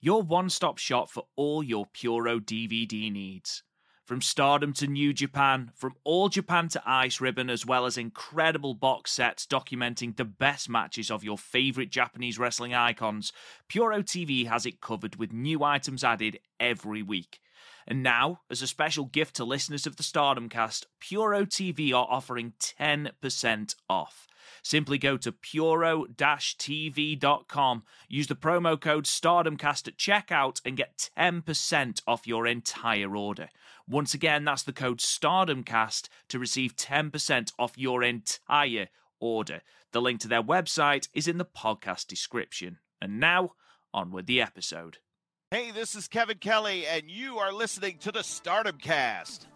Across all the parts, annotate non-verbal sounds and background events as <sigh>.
your one stop shop for all your Puro DVD needs. From Stardom to New Japan, from All Japan to Ice Ribbon, as well as incredible box sets documenting the best matches of your favourite Japanese wrestling icons, Puro TV has it covered with new items added every week. And now, as a special gift to listeners of the Stardom Cast, Puro TV are offering 10% off. Simply go to puro-tv.com, use the promo code StardomCast at checkout and get 10% off your entire order. Once again, that's the code StardomCast to receive 10% off your entire order. The link to their website is in the podcast description. And now, on with the episode. Hey, this is Kevin Kelly, and you are listening to the Stardom Cast.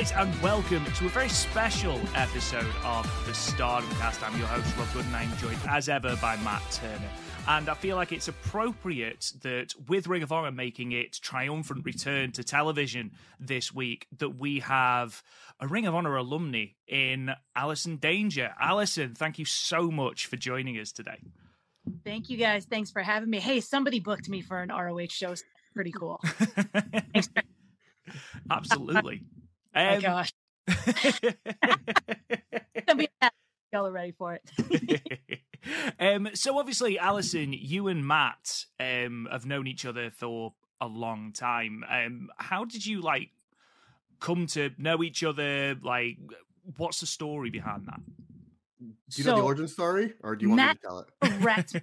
Guys, and welcome to a very special episode of the Stardom Cast. I'm your host, Rob Good, and I'm joined as ever by Matt Turner. And I feel like it's appropriate that, with Ring of Honor making its triumphant return to television this week, that we have a Ring of Honor alumni in Allison Danger. Allison, thank you so much for joining us today. Thank you guys. Thanks for having me. Hey, somebody booked me for an ROH show. Pretty cool. <laughs> Absolutely. Oh my Um, gosh. <laughs> <laughs> Gonna be a- Y'all are ready for it. <laughs> um, so obviously, Allison, you and Matt um, have known each other for a long time. Um, how did you like come to know each other? Like, what's the story behind that? Do you know the origin story, or do you want Matt- me to tell it? Correct.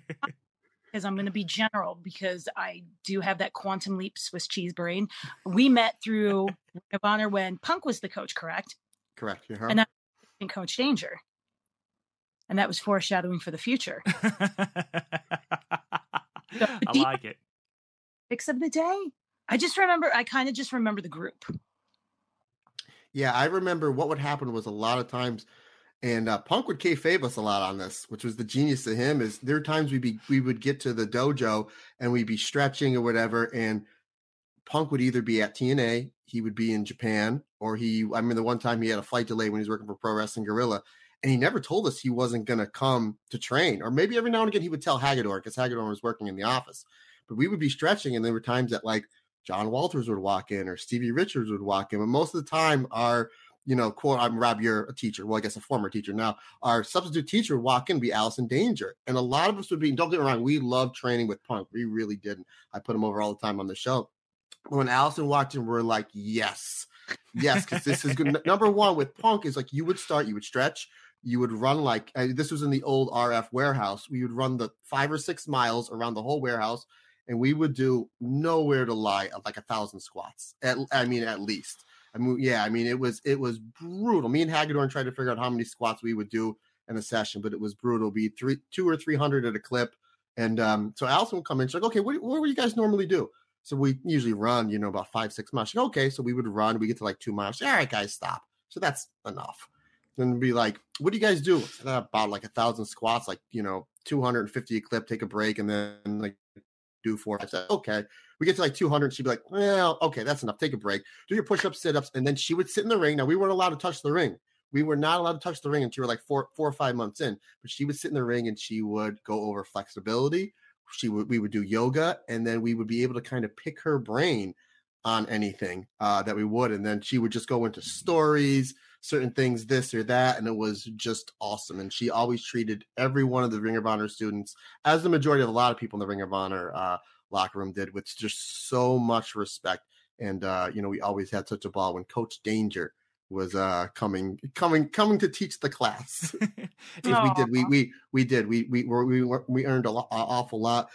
Because I'm going to be general because I do have that quantum leap Swiss cheese brain. We met through <laughs> Ring of Honor when Punk was the coach, correct? Correct. Uh-huh. And I Coach Danger. And that was foreshadowing for the future. <laughs> I like it. Picks of the day. I just remember, I kind of just remember the group. yeah, I remember what would happen was a lot of times, and uh, Punk would kayfabe us a lot on this, which was the genius of him. Is there are times we'd be we would get to the dojo and we'd be stretching or whatever, and Punk would either be at TNA, he would be in Japan, or he. I mean, the one time he had a flight delay when he was working for Pro Wrestling Guerrilla, and he never told us he wasn't going to come to train. Or maybe every now and again he would tell Hagedorn because Hagedorn was working in the office. But we would be stretching, and there were times that like John Walters would walk in or Stevie Richards would walk in. But most of the time, our you know, quote, I'm Rob, you're a teacher. Well, I guess a former teacher now. Our substitute teacher would walk in, be Allison Danger. And a lot of us would be, don't get me wrong, we love training with Punk. We really did. I put him over all the time on the show. But when Allison walked in, we're like, yes, yes, because this is good. Number one with Punk is like you would start, you would stretch, you would run like this was in the old RF warehouse. We would run the five or six miles around the whole warehouse, and we would do nowhere to lie like a thousand squats. At, I mean, at least. I mean, yeah, I mean, it was it was brutal. Me and Hagedorn tried to figure out how many squats we would do in a session, but it was brutal. Be three, two or three hundred at a clip. And um, so Allison would come in. She's like, "Okay, what what do you guys normally do?" So we usually run, you know, about five six miles. She's like, okay, so we would run. We get to like two miles. All right, guys, stop. So that's enough. Then be like, what do you guys do? About like a thousand squats, like you know, two hundred and fifty a clip. Take a break, and then like do four. I said, okay. We get to like 200. She'd be like, well, okay, that's enough. Take a break. Do your push ups, sit ups. And then she would sit in the ring. Now, we weren't allowed to touch the ring. we were not allowed to touch the ring until we were like four four or five months in. But she would sit in the ring and she would go over flexibility. She would we would do yoga, and then we would be able to kind of pick her brain on anything uh, that we would, and then she would just go into stories, certain things, this or that, and it was just awesome. And she always treated every one of the Ring of Honor students, as the majority of a lot of people in the Ring of Honor uh, locker room did, with just so much respect. And uh, you know, we always had such a ball when Coach Danger was uh coming coming coming to teach the class <laughs> we did we we we did we we we we earned a lot, awful lot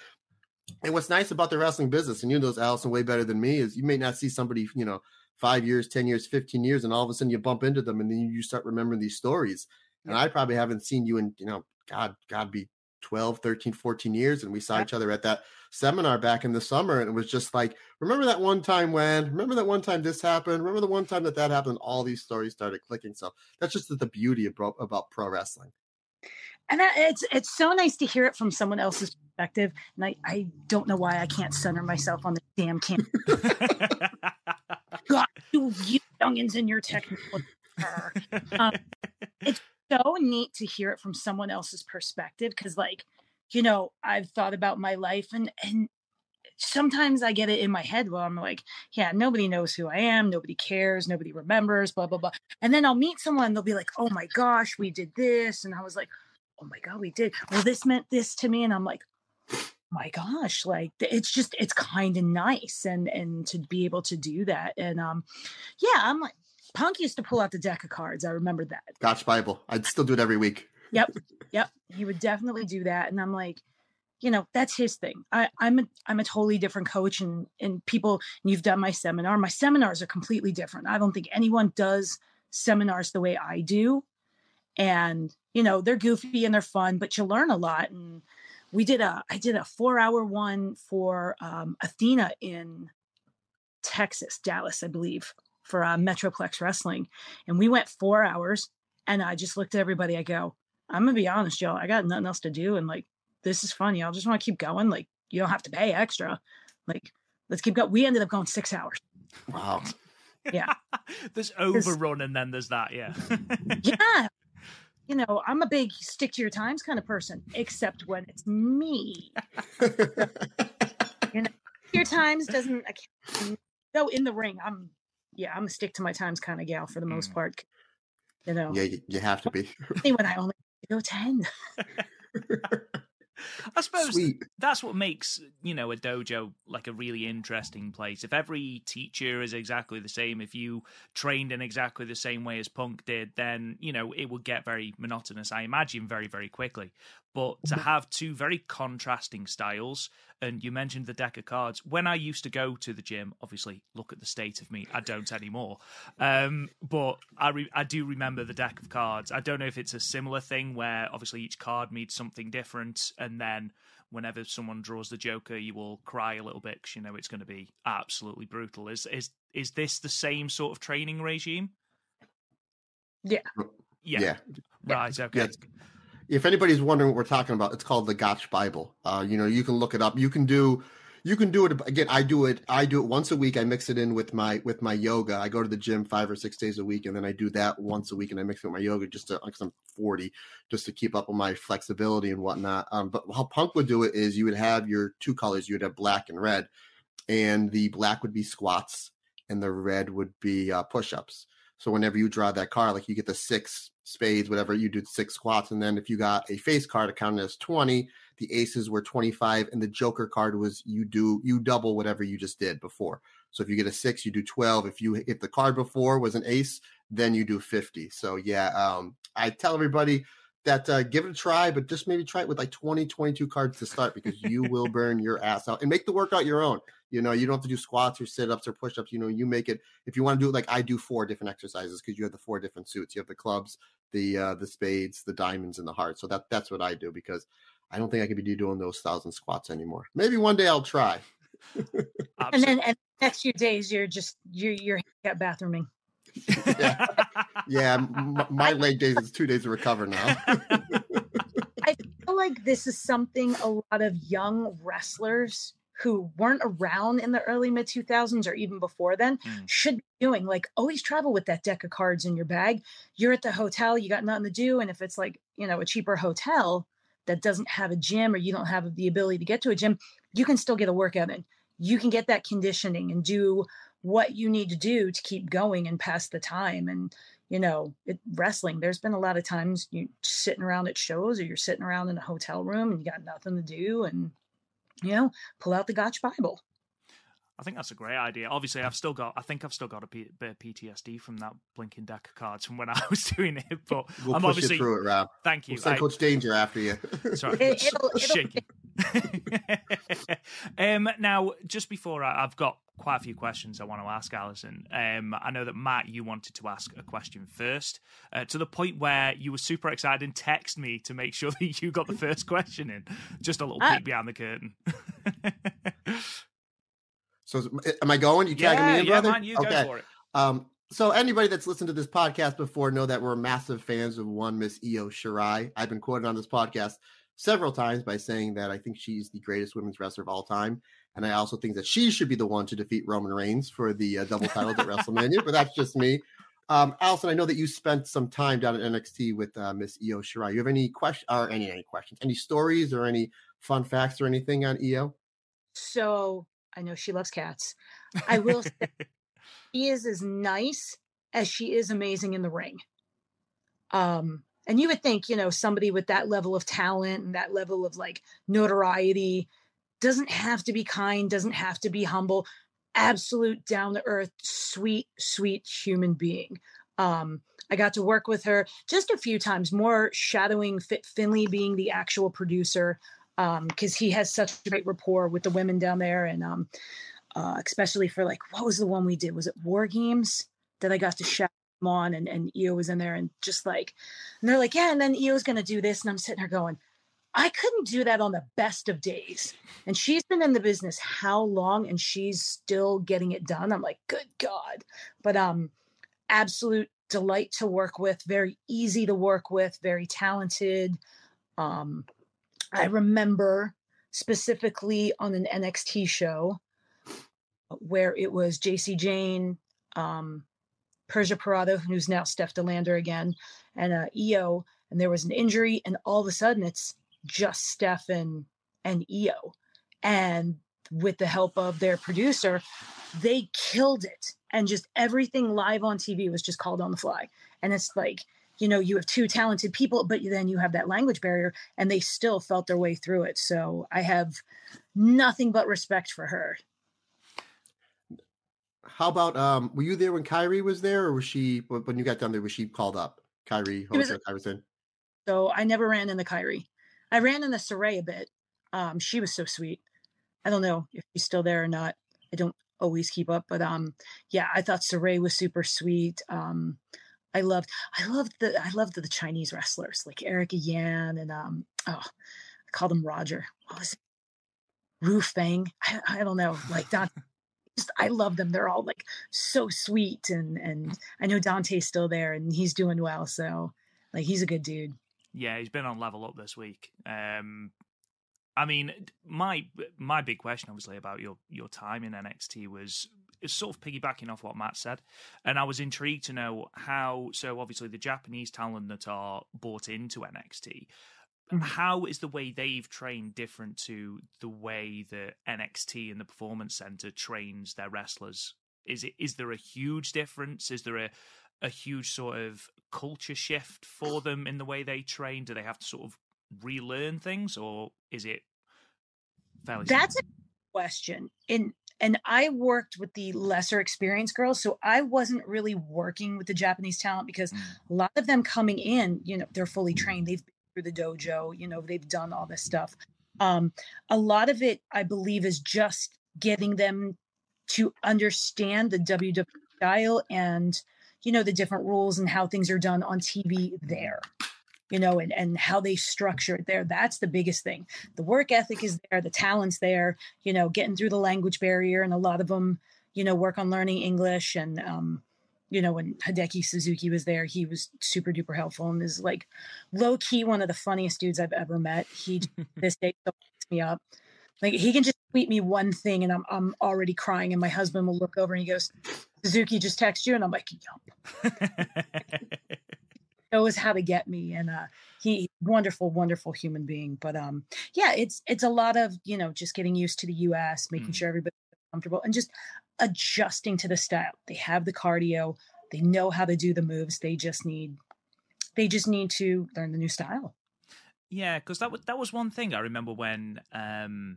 and what's nice about the wrestling business, and you know this, Allison, way better than me, is you may not see somebody, you know, five years, 10 years, 15 years, and all of a sudden you bump into them and then you start remembering these stories. And I probably haven't seen you in, you know, God, God be 12, 13, 14 years. And we saw each other at that seminar back in the summer. And it was just like, remember that one time when, remember that one time this happened, remember the one time that that happened. All these stories started clicking. So that's just the beauty of, about pro wrestling and that, it's it's so nice to hear it from someone else's perspective. And I, I don't know why I can't center myself on the damn camera. <laughs> God, you, you youngins in your technical. um, it's so neat to hear it from someone else's perspective because, like, you know, I've thought about my life and and sometimes I get it in my head where I'm like, yeah, nobody knows who I am, nobody cares, nobody remembers, blah blah blah. And then I'll meet someone, they'll be like, oh my gosh, we did this, and I was like, oh my god we did well this meant this to me and i'm like my gosh like it's just it's kind of nice and and to be able to do that and um yeah i'm like punk used to pull out the deck of cards i remember that gotch bible i'd still do it every week yep yep he would definitely do that and i'm like you know that's his thing. I i'm a i'm a totally different coach and and people and you've done my seminar my seminars are completely different. I don't think anyone does seminars the way i do and you know they're goofy and they're fun but you learn a lot and we did a i did a four hour one for um, athena in texas dallas i believe for uh, metroplex wrestling and we went four hours and i just looked at everybody i go i'm gonna be honest y'all. i got nothing else to do and like this is fun y'all just want to keep going like you don't have to pay extra like let's keep going we ended up going six hours wow yeah <laughs> there's overrun and then there's that yeah <laughs> yeah you know, I'm a big stick to your times kind of person, except when it's me. you know, your times doesn't go in the ring. I'm, yeah, I'm a stick to my times kind of gal for the most mm. part. You know, yeah, you have to be. when I only go ten. I suppose Sweet. that's what makes you know a dojo like a really interesting place. If every teacher is exactly the same, if you trained in exactly the same way as Punk did, then you know it would get very monotonous. I imagine very very quickly. But to have two very contrasting styles, and you mentioned the deck of cards. When I used to go to the gym, obviously, look at the state of me. I don't anymore. Um, but I re- I do remember the deck of cards. I don't know if it's a similar thing where obviously each card means something different, and then whenever someone draws the Joker, you will cry a little bit because you know it's going to be absolutely brutal. Is is is this the same sort of training regime? Yeah. Yeah. yeah. Right. Okay. Yeah if anybody's wondering what we're talking about, it's called the Gotch Bible. Uh, you know, you can look it up. You can do you can do it again. I do it. I do it once a week. I mix it in with my with my yoga. I go to the gym five or six days a week, and then I do that once a week, and I mix it with my yoga just to because I'm 40, just to keep up with my flexibility and whatnot. Um, but how Punk would do it is you would have your two colors. You would have black and red, and the black would be squats, and the red would be uh, push ups. So whenever you draw that card, like you get the six spades, whatever, you do six squats. And then if you got a face card, it counted as 20. The aces were 25. And the joker card was you do, you double whatever you just did before. So if you get a six, you do 12. If you, if the card before was an ace, then you do 50. So yeah, um, I tell everybody that uh, give it a try, but just maybe try it with like 20, 22 cards to start because you will <laughs> burn your ass out and make the workout your own. You know, you don't have to do squats or sit ups or push ups. You know, you make it if you want to do it like I do four different exercises because you have the four different suits. You have the clubs, the uh, the spades, the diamonds, and the hearts. So that that's what I do because I don't think I can be doing those thousand squats anymore. Maybe one day I'll try. <laughs> and then and the next few days you're just you're you're at bathrooming. yeah, yeah. M- <laughs> my leg days is two days to recover now. <laughs> I feel like this is something a lot of young wrestlers who weren't around in the early mid 2000s or even before then Mm. should be doing like always travel with that deck of cards in your bag you're at the hotel you got nothing to do and if it's like you know a cheaper hotel that doesn't have a gym or you don't have the ability to get to a gym you can still get a workout in you can get that conditioning and do what you need to do to keep going and pass the time and you know it, wrestling there's been a lot of times you sitting around at shows or you're sitting around in a hotel room and you got nothing to do and you know pull out the gotch bible I think that's a great idea. Obviously, I've still got. I think I've still got a bit of PTSD from that blinking deck of cards from when <laughs> I was doing it. But We'll I'm push obviously. you through it, Rob. Thank you. We'll send I- Coach Danger after you. Sorry, It- it'll- <laughs> it'll- shaking. <laughs> um, now, just before I, I've got quite a few questions I want to ask Allison. Um, I know that Matt, you wanted to ask a question first, uh, to the point where you were super excited and text me to make sure <laughs> that you got the first question in. Just a little Ah. peek behind the curtain. <laughs> so, am I going? You tagging yeah, me in, yeah, brother? man, you go for it. Um, so anybody that's listened to this podcast before know that we're massive fans of one Miss Io Shirai. I've been quoted on this podcast several times by saying that I think she's the greatest women's wrestler of all time, and I also think that she should be the one to defeat Roman Reigns for the uh, double titles at WrestleMania. But that's just me. Um, Allison, I know that you spent some time down at NXT with uh, Miss Io Shirai. You have any question or any any questions, any stories or any fun facts or anything on Io? so i know she loves cats i will say <laughs> she is as nice as she is amazing in the ring um and you would think you know somebody with that level of talent and that level of like notoriety doesn't have to be kind doesn't have to be humble absolute down to earth sweet sweet human being. Um i got to work with her just a few times more shadowing Fit Finlay being the actual producer um because he has such great rapport with the women down there and um uh especially for like what was the one we did? Was it war games that i got to shadow him on and and Io was in there and just like and they're like yeah and then Io's gonna do this and i'm sitting there going I couldn't do that on the best of days. And she's been in the business how long and she's still getting it done. I'm like, good God. But um absolute delight to work with, very easy to work with, very talented. Um I remember specifically on an NXT show where it was Jacy Jayne, um, Persia Pirotta, who's now Steph De Lander again, and uh, Io, and there was an injury, and all of a sudden it's just Steph and, and Io. And with the help of their producer, they killed it. And just everything live on TV was just called on the fly. And it's like, you know, you have two talented people, but then you have that language barrier, and they still felt their way through it. So I have nothing but respect for her. How about um? Were you there when Kairi was there, or was she when you got down there? Was she called up? Kyrie Iverson. So I never ran into Kairi. I ran into Sarray a bit. Um, she was so sweet. I don't know if she's still there or not. I don't always keep up, but um, yeah, I thought Sarray was super sweet. Um, I loved, I loved the, I loved the, Chinese wrestlers like Erica Yan and um, oh, I called him Roger. What was it? Ru Feng. I, I don't know. Like Don. Just, I love them. They're all like so sweet, and and I know Dante's still there, and he's doing well. So, like, he's a good dude. Yeah, he's been on level up this week. Um, I mean, my my big question, obviously, about your your time in NXT was sort of piggybacking off what Matt said, and I was intrigued to know how. So, obviously, the Japanese talent that are bought into NXT, Mhm. how is the way they've trained different to the way that NXT and the Performance Center trains their wrestlers? Is it is there a huge difference? Is there a a huge sort of culture shift for <sighs> them in the way they train? Do they have to sort of relearn things, or is it fairly? That's simple? a question. And and I worked with the lesser experienced girls, so I wasn't really working with the Japanese talent because Mm. a lot of them coming in, you know, they're fully trained. They've been through the dojo, you know, they've done all this stuff. Um, a lot of it, I believe, is just getting them to understand the WWE style and you know the different rules and how things are done on TV there you know and and how they structure it there that's the biggest thing the work ethic is there the talent's there you know getting through the language barrier and a lot of them you know work on learning english and um you know when hideki suzuki was there he was super duper helpful and is like low key one of the funniest dudes i've ever met he <laughs> this day picks me up Like he can just tweet me one thing and I'm I'm already crying and my husband will look over and he goes, Suzuki just text you and I'm like, yup. <laughs> knows how to get me and uh he wonderful wonderful human being but um yeah it's it's a lot of you know just getting used to the us making Mm. sure everybody's comfortable and just adjusting to the style they have the cardio they know how to do the moves they just need they just need to learn the new style Yeah, because that was that was one thing I remember when um,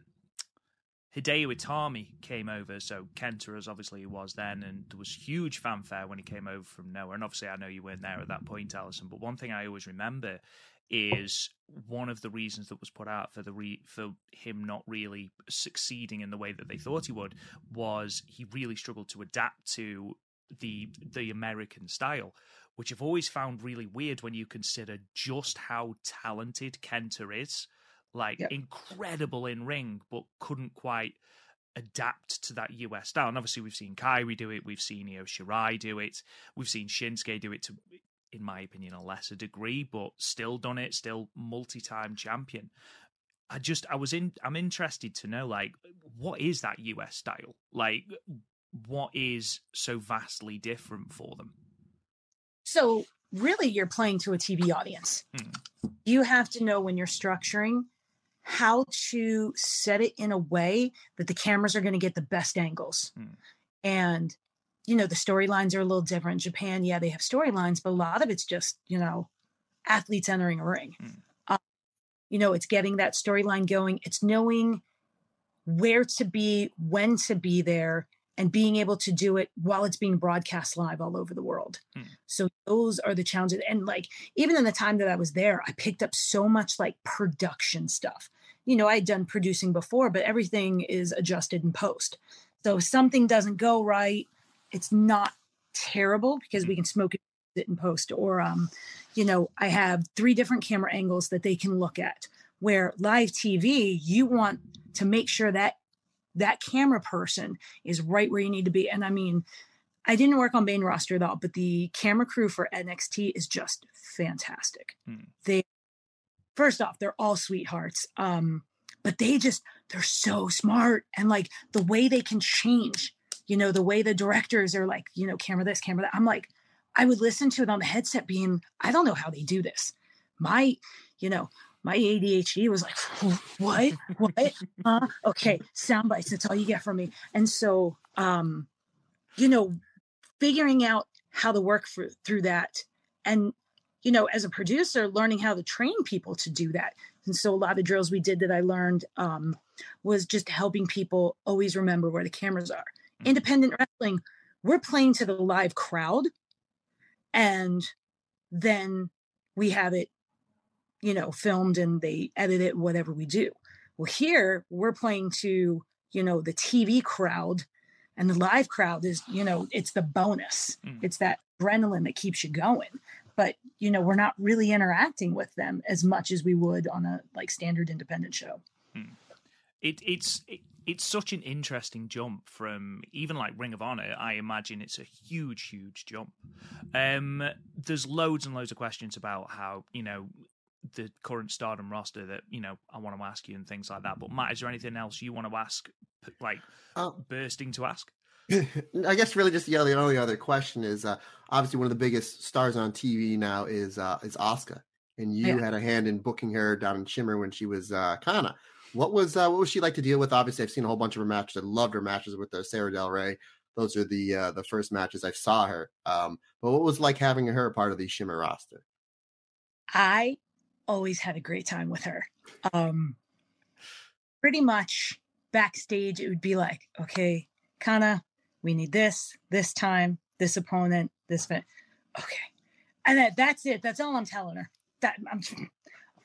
Hideo Itami came over. So Kenta, as obviously he was then, and there was huge fanfare when he came over from nowhere. And obviously, I know you weren't there at that point, Allison. But one thing I always remember is one of the reasons that was put out for the re- for him not really succeeding in the way that they thought he would was he really struggled to adapt to the the American style which I've always found really weird when you consider just how talented Kenta is. Like Yep. incredible in ring, but couldn't quite adapt to that US style. And obviously, we've seen Kairi do it, we've seen Io Shirai do it, we've seen Shinsuke do it to, in my opinion, a lesser degree, but still done it, still multi-time champion. I just, I was in, I'm interested to know, like, what is that US style? Like, what is so vastly different for them? so really you're playing to a tv audience Hmm. you have to know when you're structuring how to set it in a way that the cameras are going to get the best angles Hmm. and you know the storylines are a little different japan. Yeah they have storylines but a lot of it's just you know athletes entering a ring. Hmm. um, you know it's getting that storyline going. It's knowing where to be when to be there and being able to do it while it's being broadcast live all over the world. Hmm. so those are the challenges. And like even in the time that i was there i picked up so much like production stuff. You know i had done producing before but everything is adjusted in post. So if something doesn't go right it's not terrible because we can smoke it in post or um you know i have three different camera angles that they can look at where live tv you want to make sure that that camera person is right where you need to be. And i mean i didn't work on main roster at all but the camera crew for nxt is just fantastic. Hmm. they first off they're all sweethearts um but they just they're so smart and like the way they can change you know the way the directors are like you know camera this camera that i'm like i would listen to it on the headset being i don't know how they do this. My you know my adhd was like <laughs> what? What? Uh, okay sound bites that's all you get from me. And so um you know figuring out how to work for, through that and you know as a producer learning how to train people to do that. And so a lot of drills we did that i learned um, was just helping people always remember where the cameras are Mhm. independent wrestling we're playing to the live crowd and then we have it you know filmed and they edit it whatever we do. Well here we're playing to you know the tv crowd and the live crowd is you know it's the bonus. Mm. it's that adrenaline that keeps you going. But you know we're not really interacting with them as much as we would on a like standard independent show. It, it's it, it's such an interesting jump from even like Ring of Honor. I imagine it's a huge, huge jump. Um, there's loads and loads of questions about how you know the current Stardom roster that you know I want to ask you and things like that. But Matt, is there anything else you want to ask? Like Oh. bursting to ask? <laughs> I guess really just the other, the only other question is uh, obviously one of the biggest stars on TV now is uh, is Asuka, and you Yeah. had a hand in booking her down in Shimmer when she was uh, Kana. What was uh, what was she like to deal with? Obviously, I've seen a whole bunch of her matches. I loved her matches with uh, Sarah Del Rey. Those are the uh, the first matches I saw her. Um, but what was like having her part of the Shimmer roster? I always had a great time with her. Um, pretty much backstage, it would be like, okay, Kana, we need this, this time, this opponent, this fit. Okay. And that, that's it. That's all I'm telling her. That I'm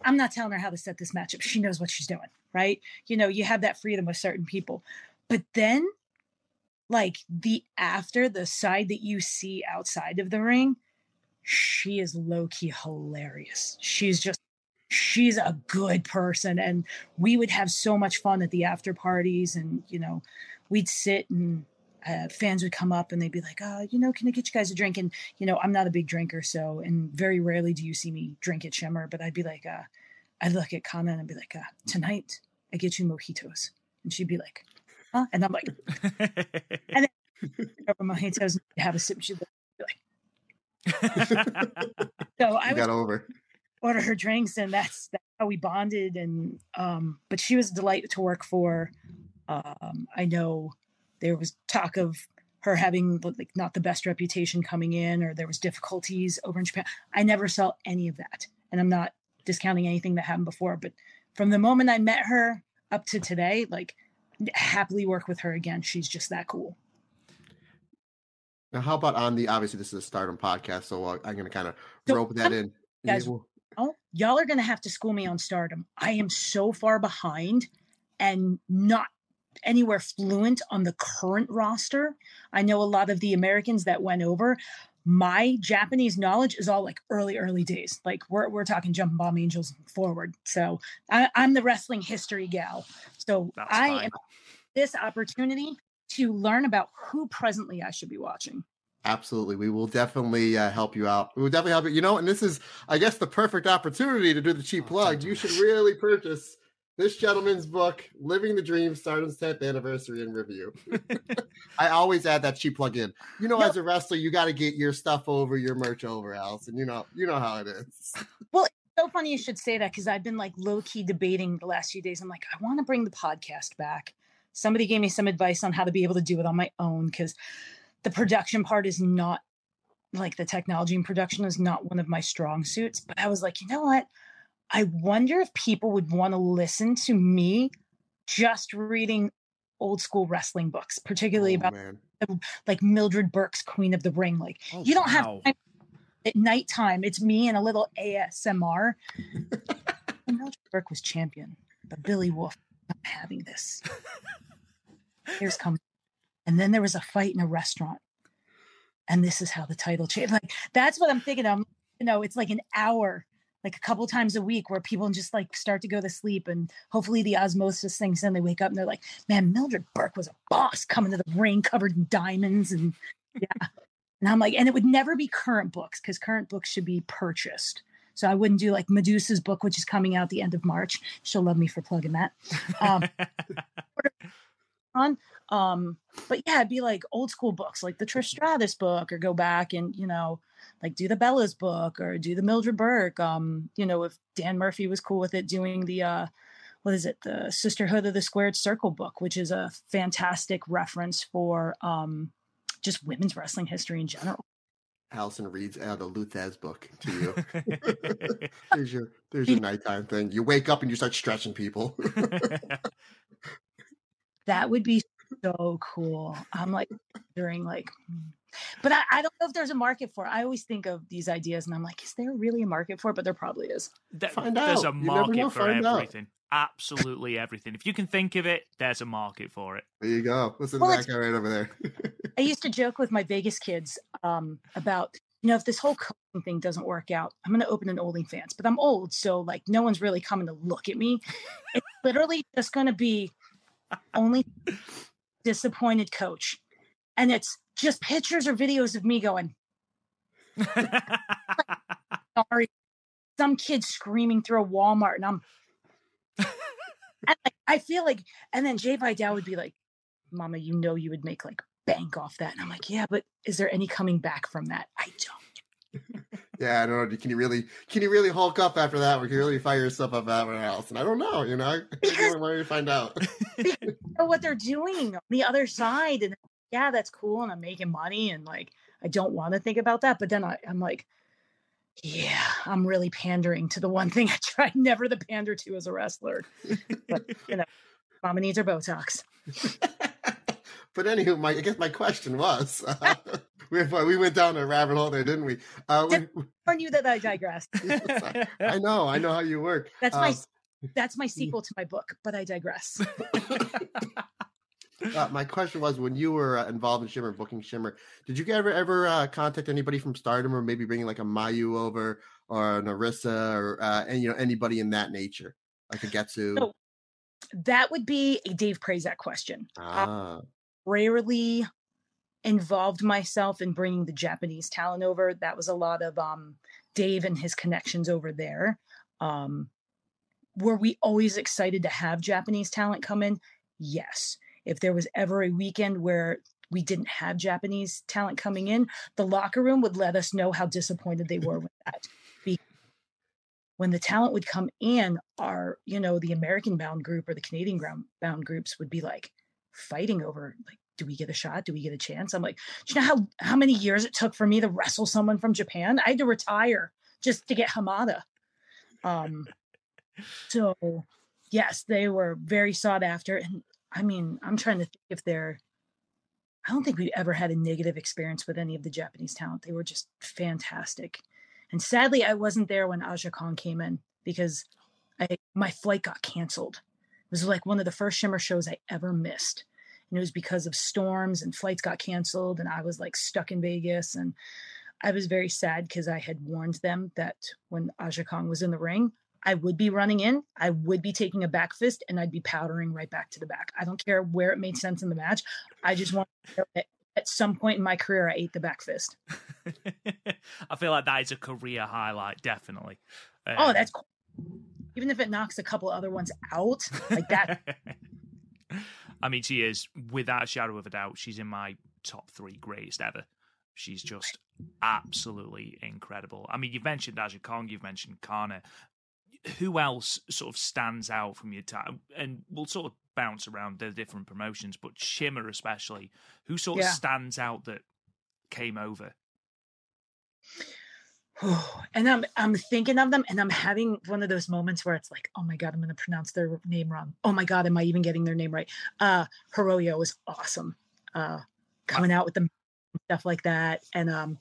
I'm not telling her how to set this matchup. She knows what she's doing, right? You know, you have that freedom with certain people. But then like the after the side that you see outside of the ring, she is low key hilarious. She's just she's a good person and we would have so much fun at the after parties and you know we'd sit and uh, fans would come up and they'd be like uh, you know can i get you guys a drink and you know i'm not a big drinker so and very rarely do you see me drink at shimmer but i'd be like uh, i'd look at kana and i'd be like uh, tonight i get you mojitos And she'd be like, huh? And I'm like, <laughs> and then over my toes and have a sip. And she'd be like, <laughs> so I got over. order her drinks and that's, that's how we bonded. And, um, but she was a delight to work for. Um, I know there was talk of her having like not the best reputation coming in or there was difficulties over in Japan. I never saw any of that. And I'm not discounting anything that happened before, but from the moment I met her up to today, like happily work with her again. She's just that cool. Now, how about on the obviously this is a Stardom podcast, so uh, I'm going to kind of So, rope that in. Guys- well, Oh, y'all are going to have to school me on stardom. I am so far behind and not anywhere fluent on the current roster. I know a lot of the Americans that went over. My Japanese knowledge is all like early, early days. Like we're, we're talking Jumping Bomb Angels forward. So I, I'm the wrestling history gal. So That's I fine. am this opportunity to learn about who presently I should be watching. Absolutely. We will definitely uh, help you out. We will definitely help you. You know, and this is, I guess, the perfect opportunity to do the cheap plug. You should really purchase this gentleman's book, Living the Dream, Stardom's 10th Anniversary in Review. <laughs> I always add that cheap plug in. You know, as a wrestler, you got to get your stuff over, your merch over, Allison. You know, you know how it is. <laughs> Well, so funny you should say that because I've been like low key debating the last few days. I'm like, I want to bring the podcast back. Somebody gave me some advice on how to be able to do it on my own because the production part is not like the technology and production is not one of my strong suits. But I was like, you know what? I wonder if people would want to listen to me just reading old school wrestling books, particularly Oh, about like Mildred Burke's Queen of the Ring. Like, Oh, you don't wow. have at nighttime. It's me and a little ASMR. Mildred Burke was champion, but Billy Wolfe not having this. Here's come, and then there was a fight in a restaurant, and this is how the title changed. Like that's what I'm thinking. of. you know, it's like an hour, like a couple times a week, where people just like start to go to sleep, and hopefully the osmosis things. Then they wake up and they're like, "Man, Mildred Burke was a boss coming to the ring covered in diamonds," and yeah. And I'm like, and it would never be current books because current books should be purchased. So I wouldn't do like Medusa's book, which is coming out the end of March. She'll love me for plugging that. Um, <laughs> on, um, but yeah, it'd be like old school books, like the Trish Stratus book, or go back and you know, like do the Bella's book or do the Mildred Burke. Um, you know, if Dan Murphy was cool with it, doing the uh, what is it, the Sisterhood of the Squared Circle book, which is a fantastic reference for um, just women's wrestling history in general. Allison reads out a Lou Thesz book to you. <laughs> <laughs> there's your there's your nighttime thing. You wake up and you start stretching people. <laughs> That would be so cool. I'm like during like, hmm. but I, I don't know if there's a market for it. I always think of these ideas and I'm like, is there really a market for it? But there probably is. There- Find there's out. a market know, for find out. everything. Absolutely everything. If you can think of it, there's a market for it. there you go. Listen Well, to that it's- guy right over there. <laughs> I used to joke with my Vegas kids um, about, you know, if this whole coaching thing doesn't work out, I'm going to open an OnlyFans. But I'm old, so like no one's really coming to look at me. It's literally just going to be only <laughs> disappointed coach, and it's just pictures or videos of me going, sorry, some kid screaming through a Walmart, and I'm, and like, I feel like, and then Jay Vidal would be like, "Mama, you know you would make like bank off that," and I'm like, "Yeah, but is there any coming back from that? I don't." Yeah, I don't know. Can you really can you really hulk up after that? Or can you really fire yourself up after Allison? I don't know. You know, Because- want to find out. <laughs> know what they're doing on the other side, and yeah, that's cool, and I'm making money, and like I don't want to think about that, but then I, I'm like. Yeah, I'm really pandering to the one thing I try <laughs> never to pander to as a wrestler. But you know, mama needs her Botox. <laughs> but anywho, my I guess my question was, uh, we we went down a rabbit hole there, didn't we? Uh, we Warn you that I digress. <laughs> <laughs> I know, I know how you work. That's my Um, that's my sequel to my book, but I digress. <laughs> uh, my question was when you were uh, involved in Shimmer, booking Shimmer, did you ever ever uh, contact anybody from Stardom, or maybe bringing like a Mayu over, or a Narissa, or uh, and you know anybody in that nature, like a Getsu? So- that would be a Dave Prazak question. ah, Rarely involved myself in bringing the Japanese talent over. That was a lot of um, Dave and his connections over there. Um, were we always excited to have Japanese talent come in? yes. If there was ever a weekend where we didn't have Japanese talent coming in, the locker room would let us know how disappointed they were with that. When the talent would come in, our, you know, the American bound group or the Canadian bound groups would be like fighting over like, do we get a shot? Do we get a chance? I'm like, do you know how how many years it took for me to wrestle someone from Japan? I had to retire just to get Hamada. Um <laughs> so yes, they were very sought after. And I mean, I'm trying to think if they're I don't think we ever had a negative experience with any of the Japanese talent. They were just fantastic. And sadly, I wasn't there when Aja Kong came in because I, my flight got canceled. It was like one of the first Shimmer shows I ever missed. And it was because of storms and flights got canceled. And I was like stuck in Vegas. And I was very sad because I had warned them that when Aja Kong was in the ring, I would be running in, I would be taking a back fist, and I'd be powdering right back to the back. I don't care where it made sense in the match. I just want at some point in my career, I ate the back fist. <laughs> I feel like that is a career highlight, definitely. oh, Um, that's cool. Even if it knocks a couple other ones out, like that. <laughs> I mean, she is, without a shadow of a doubt, she's in my top three greatest ever. She's just absolutely incredible. I mean, you've mentioned Aja Kong, you've mentioned Kana. Who else sort of stands out from your time? And we'll sort of bounce around the different promotions, but Shimmer especially. Who sort of Yeah. stands out that came over? <sighs> and I'm I'm thinking of them, and I'm having one of those moments where it's like, oh my god, I'm going to pronounce their name wrong. Oh my god, am I even getting their name right? Uh, Hiroyo was awesome. Uh, coming out with the stuff like that, and um,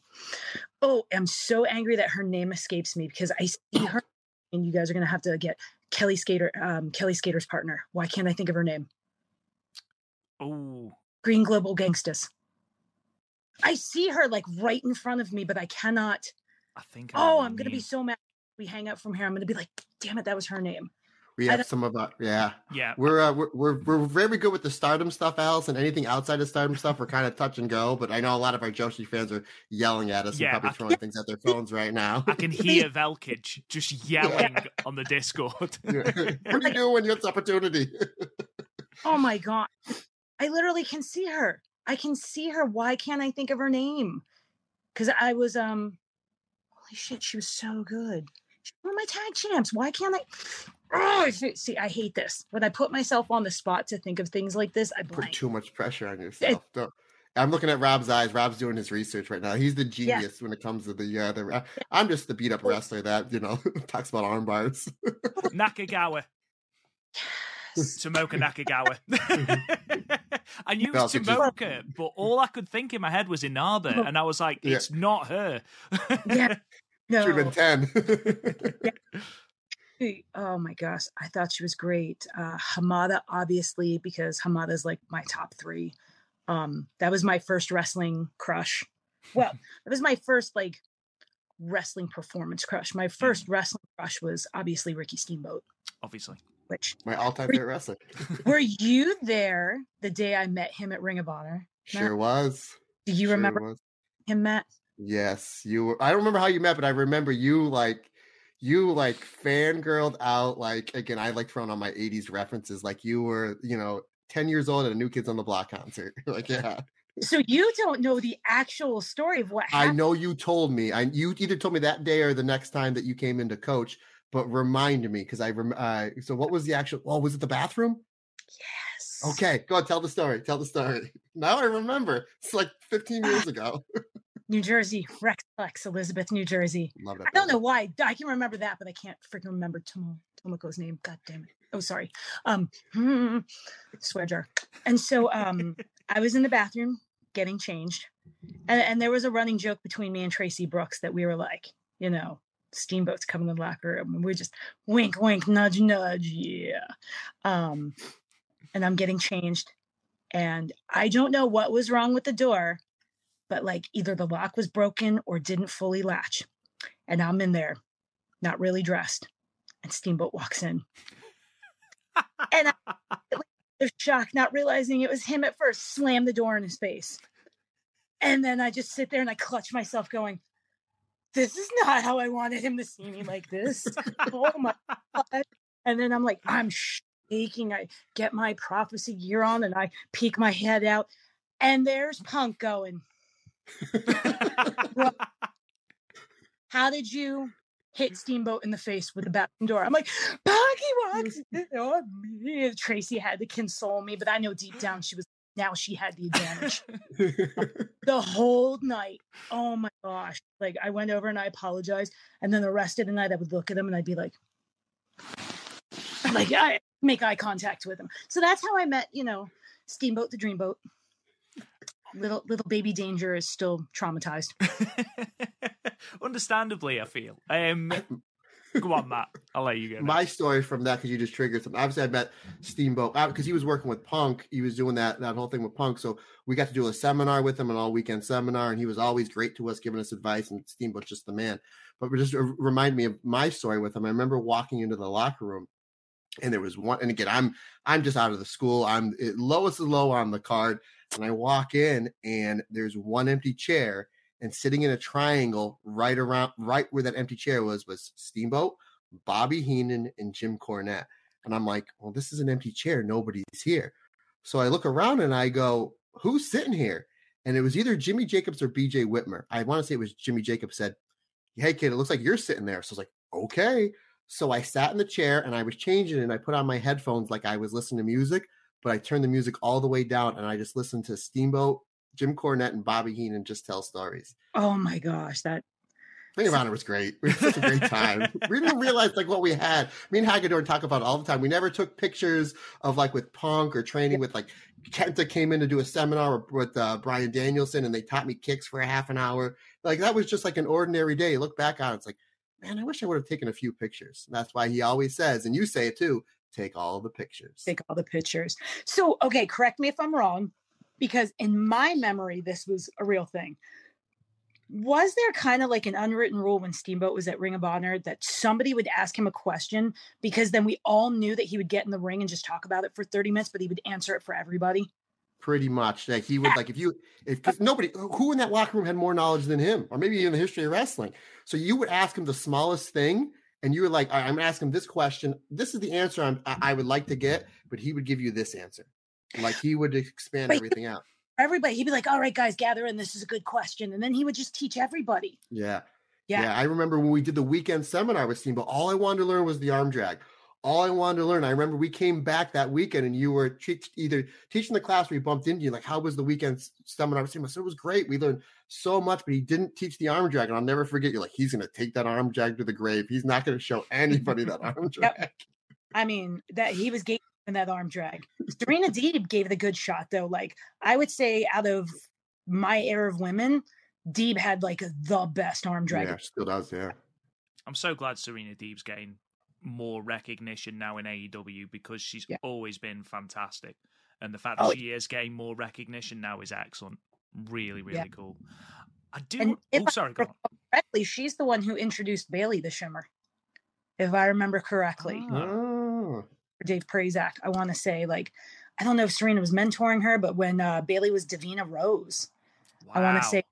oh, I'm so angry that her name escapes me because I see her, <clears throat> and you guys are going to have to get Kelly Skater, um, Kelly Skater's partner. Why can't I think of her name? Oh, Green Global Gangstas. I see her like right in front of me, but I cannot. I think. I Oh, I'm gonna be so mad. We hang out from here. I'm gonna be like, damn it, that was her name. We have some of our yeah. Yeah, We're, uh, we're we're we're very good with the Stardom stuff, Allison. Anything outside of Stardom stuff, we're kind of touch and go. But I know a lot of our Joshi fans are yelling at us Yeah, and probably I- throwing things at their phones right now. I can hear <laughs> Velkage just yelling on the Discord. <laughs> <laughs> what are you doing when you have this opportunity? Oh my god. I literally can see her. I can see her. Why can't I think of her name? Because I was um holy shit, she was so good. She's one of my tag champs. Why can't I? <sighs> Oh, see- see, I hate this. When I put myself on the spot to think of things like this, I Put too much pressure on <laughs> yourself. Don't. I'm looking at Rob's eyes. Rob's doing his research right now. He's the genius when it comes to the uh, the. I'm just the beat up wrestler that you know <laughs> talks about arm bars. Nakagawa. Tomoka Nakagawa. <laughs> I knew it was Tomoka, but all I could think in my head was Inaba, and I was like, Yeah. it's not her. Yeah. <laughs> No. Should have been ten. Hey, Oh my gosh, I thought she was great. Uh, Hamada, obviously, because Hamada's like my top three. Um, that was my first wrestling crush. Well, <laughs> it was my first like wrestling performance crush. My first wrestling crush was obviously Ricky Steamboat. Obviously. Which My all-time favorite wrestler. <laughs> were you there the day I met him at Ring of Honor? Sure was. Do you Sure remember was. him, Matt? Yes, you were. I don't remember how you met, but I remember you like you like fangirled out. Like again, I like throwing on my '80s references. Like you were, you know, 10 years old at a New Kids on the Block concert. <laughs> like, yeah, So you don't know the actual story of what happened. I know you told me. I you either told me that day or the next time that you came into coach. But remind me because I rem. Uh, so what was the actual? Oh, was it the bathroom? Yes. Okay, go on, tell the story. Tell the story. <laughs> Now I remember. It's like 15 years ago. New Jersey, Rexplex, Elizabeth, New Jersey. Love that. I don't know why. I can remember that, but I can't freaking remember Tomo Tomoko's name. God damn it. Oh, sorry. Um, <laughs> swear jar. And so um, <laughs> I was in the bathroom getting changed, and, and there was a running joke between me and Traci Brooks that we were like, you know, steamboats coming in the locker room, and we're just wink, wink, nudge, nudge, yeah. Um, and I'm getting changed, and I don't know what was wrong with the door, but like either the lock was broken or didn't fully latch. And I'm in there, not really dressed. And Steamboat walks in. and I <laughs> was shocked, not realizing it was him at first, slammed the door in his face. And then I just sit there and I clutch myself, going, This is not how I wanted him to see me like this. <laughs> oh my God. And then I'm like, I'm shaking. I get my prophecy gear on and I peek my head out, and there's Punk going. How did you hit Steamboat in the face with the bathroom door? I'm like, Punk, he wants it me. Traci had to console me, but I know deep down she was now she had the advantage <laughs> the whole night. Oh my gosh. Like I went over and I apologized. And then the rest of the night I would look at him and I'd be like, like I make eye contact with him. So that's how I met, you know, Steamboat the Dreamboat. Little little baby danger is still traumatized. <laughs> Understandably, I feel. Um Go on, Matt. I'll let you go. My story from that because you just triggered something. Obviously, I met Steamboat because he was working with Punk. He was doing that that whole thing with Punk. So we got to do a seminar with him, an all weekend seminar, and he was always great to us, giving us advice. And Steamboat's just the man. But just remind me of my story with him. I remember walking into the locker room, and there was one. And again, I'm I'm just out of the school. I'm it, lowest low on the card, and I walk in, and there's one empty chair and sitting in a triangle right around right where that empty chair was was Steamboat, Bobby Heenan, and Jim Cornette. And I'm like, well, this is an empty chair. Nobody's here. So I look around and I go, who's sitting here? And it was either Jimmy Jacobs or BJ Whitmer. I want to say it was Jimmy Jacobs said, Hey kid, it looks like you're sitting there. So I was like, okay. So I sat in the chair and I was changing and I put on my headphones like I was listening to music, but I turned the music all the way down and I just listened to Steamboat Jim Cornette and Bobby Heenan just tell stories. Oh my gosh, that Ring of Honor was great. We had such a great time. <laughs> we didn't realize like what we had. Me and Hagedorn talk about all the time. We never took pictures of like with Punk or training with like Kenta came in to do a seminar with uh, Bryan Danielson and they taught me kicks for a half an hour. Like that was just like an ordinary day. look back on it, it's like, man, I wish I would have taken a few pictures. And that's why he always says, and you say it too, take all the pictures. Take all the pictures. So, okay, correct me if I'm wrong because in my memory, this was a real thing. Was there kind of like an unwritten rule when Steamboat was at Ring of Honor that somebody would ask him a question because then we all knew that he would get in the ring and just talk about it for 30 minutes, but he would answer it for everybody? Pretty much. Like he would like if you if uh nobody who in that locker room had more knowledge than him, or maybe in the history of wrestling. So you would ask him the smallest thing, and you were like, I'm gonna ask him this question. This is the answer I'm, I would like to get, but he would give you this answer. Like he would expand but everything out. Everybody, he'd be like, "All right, guys, gather in. This is a good question," and then he would just teach everybody. Yeah. yeah, yeah. I remember when we did the weekend seminar with Steamboat. All I wanted to learn was the arm drag. All I wanted to learn. I remember we came back that weekend, and you were either teaching the class, or we bumped into you. Like, how was the weekend seminar with Steamboat? I said it was great. We learned so much, but he didn't teach the arm drag, and I'll never forget. you like, he's going to take that arm drag to the grave. He's not going to show anybody that <laughs> arm drag. Yep. I mean, that he was in that arm drag. Serena Deeb gave it a good shot though. Like I would say out of my era of women, Deeb had like the best arm drag. Yeah, still does, yeah. I'm so glad Serena Deeb's getting more recognition now in AEW because she's yeah. always been fantastic. And the fact that oh, she is getting more recognition now is excellent. Really, really yeah. cool. I do. And oh, sorry. Go on. correctly, she's the one who introduced Bayley the Shimmer, if I remember correctly. Oh. Dave Prazak. I want to say like I don't know if Serena was mentoring her, but when uh, Bayley was Davina Rose, wow. I want to say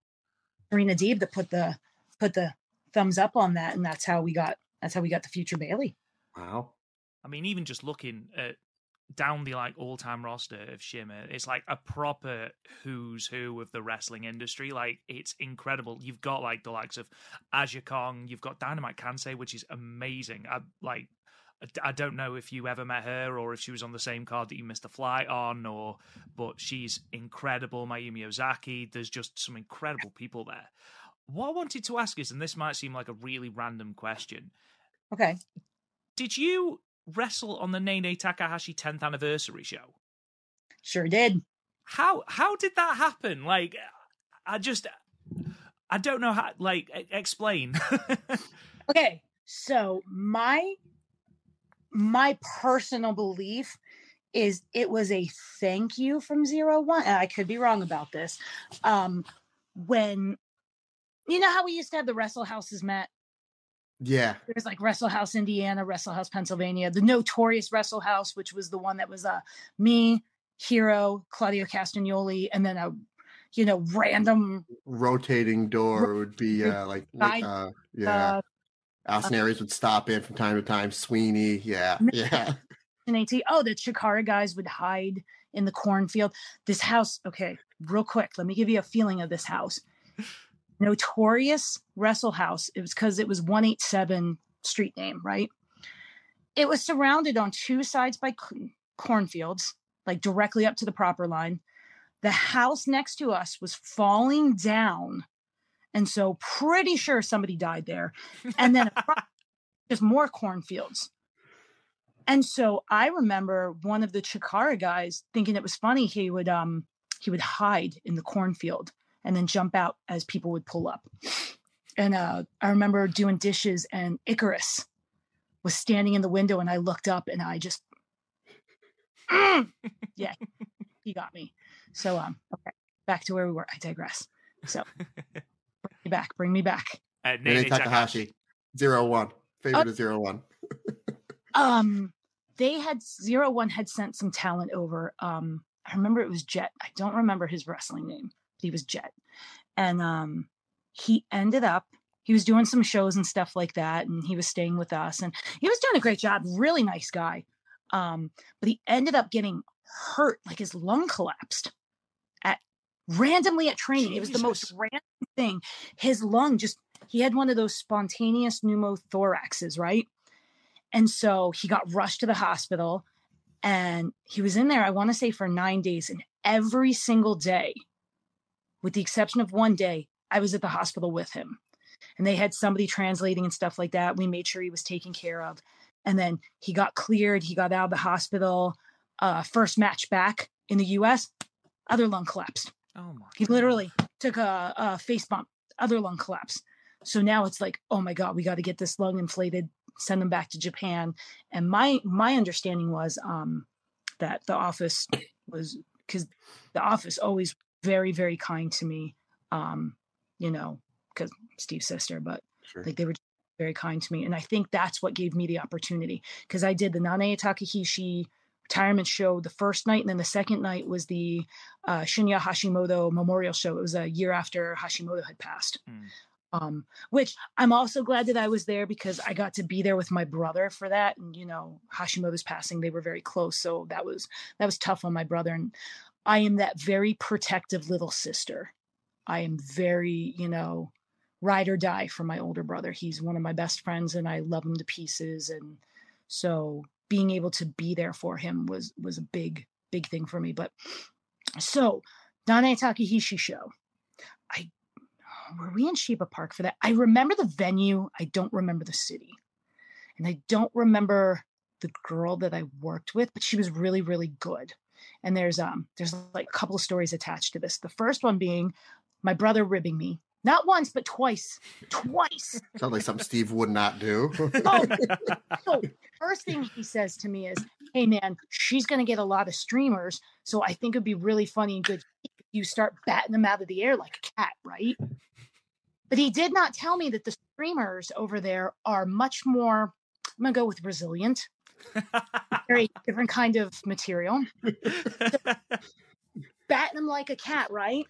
Serena Deeb that put the put the thumbs up on that, and that's how we got that's how we got the future Bayley. Wow. I mean, even just looking at down the like all time roster of Shimmer, it's like a proper who's who of the wrestling industry. Like it's incredible. You've got like the likes of Aja Kong, you've got Dynamite Kansai, which is amazing. I like I don't know if you ever met her or if she was on the same card that you missed a flight on, or but she's incredible. Mayumi Ozaki. There's just some incredible people there. What I wanted to ask is, and this might seem like a really random question. Okay. Did you wrestle on the Nanae Takahashi 10th anniversary show? Sure did. How how did that happen? Like, I just I don't know how. Like, explain. <laughs> okay, so my my personal belief is it was a thank you from zero one i could be wrong about this um when you know how we used to have the wrestle houses met? Yeah. There's like wrestle house indiana wrestle house pennsylvania the notorious wrestle house which was the one that was uh me hero claudio castagnoli and then a you know random rotating door would be uh like uh yeah. uh, Austin Aries would stop in from time to time. Sweeney, yeah, yeah. <laughs> Oh, the Chikara guys would hide in the cornfield. This house, okay, real quick, let me give you a feeling of this house. Notorious Wrestle House. It was because it was 187 street name, right? It was surrounded on two sides by cornfields, like directly up to the proper line. The house next to us was falling down. And so, pretty sure somebody died there. And then <laughs> just more cornfields. And so I remember one of the Chikara guys thinking it was funny. He would um he would hide in the cornfield and then jump out as people would pull up. And uh, I remember doing dishes, and Icarus was standing in the window, and I looked up, and I just, Mm! <laughs> yeah, he got me. So um, okay, back to where we were. I digress. So <laughs> me back, bring me back. Uh, Nanae Nanae Takahashi, zero one. Favorite is zero one. <laughs> um they had zero one had sent some talent over um i remember it was jet i don't remember his wrestling name but he was jet and um he ended up he was doing some shows and stuff like that and he was staying with us and he was doing a great job really nice guy um but he ended up getting hurt like his lung collapsed at randomly at training it was the most random thing his lung just he had one of those spontaneous pneumothoraxes right and so he got rushed to the hospital and he was in there, I want to say, for nine days. And every single day, with the exception of one day, I was at the hospital with him. And they had somebody translating and stuff like that. We made sure he was taken care of. And then he got cleared. He got out of the hospital. Uh, first match back in the US, other lung collapsed. Oh my. He literally took a, a face bump, other lung collapse. So now it's like, oh my God, we got to get this lung inflated, send them back to Japan. And my my understanding was um, that the office was because the office always very very kind to me, um, you know, because Steve's sister, but Sure. like they were very kind to me, and I think that's what gave me the opportunity because I did the Nanae Takahashi retirement show the first night, and then the second night was the uh, Shinya Hashimoto Memorial Show. It was a year after Hashimoto had passed. Mm. Um, which I'm also glad that I was there because I got to be there with my brother for that. And you know, Hashimoto's passing, they were very close, so that was that was tough on my brother. And I am that very protective little sister. I am very, you know, ride or die for my older brother. He's one of my best friends, and I love him to pieces. And so being able to be there for him was was a big big thing for me. But so Nanae Takahashi show. I were we in Shiba Park for that? I remember the venue. I don't remember the city. And I don't remember the girl that I worked with, but she was really, really good. And there's um there's like a couple of stories attached to this. The first one being my brother ribbing me. Not once, but twice. Twice. Sounds like something Steve would not do. Oh, <laughs> so first thing he says to me is, "Hey man, she's going to get a lot of streamers, so I think it'd be really funny and good if you start batting them out of the air like a cat, right?" But he did not tell me that the streamers over there are much more. I'm going to go with resilient, very <laughs> different kind of material. batting them like a cat, right?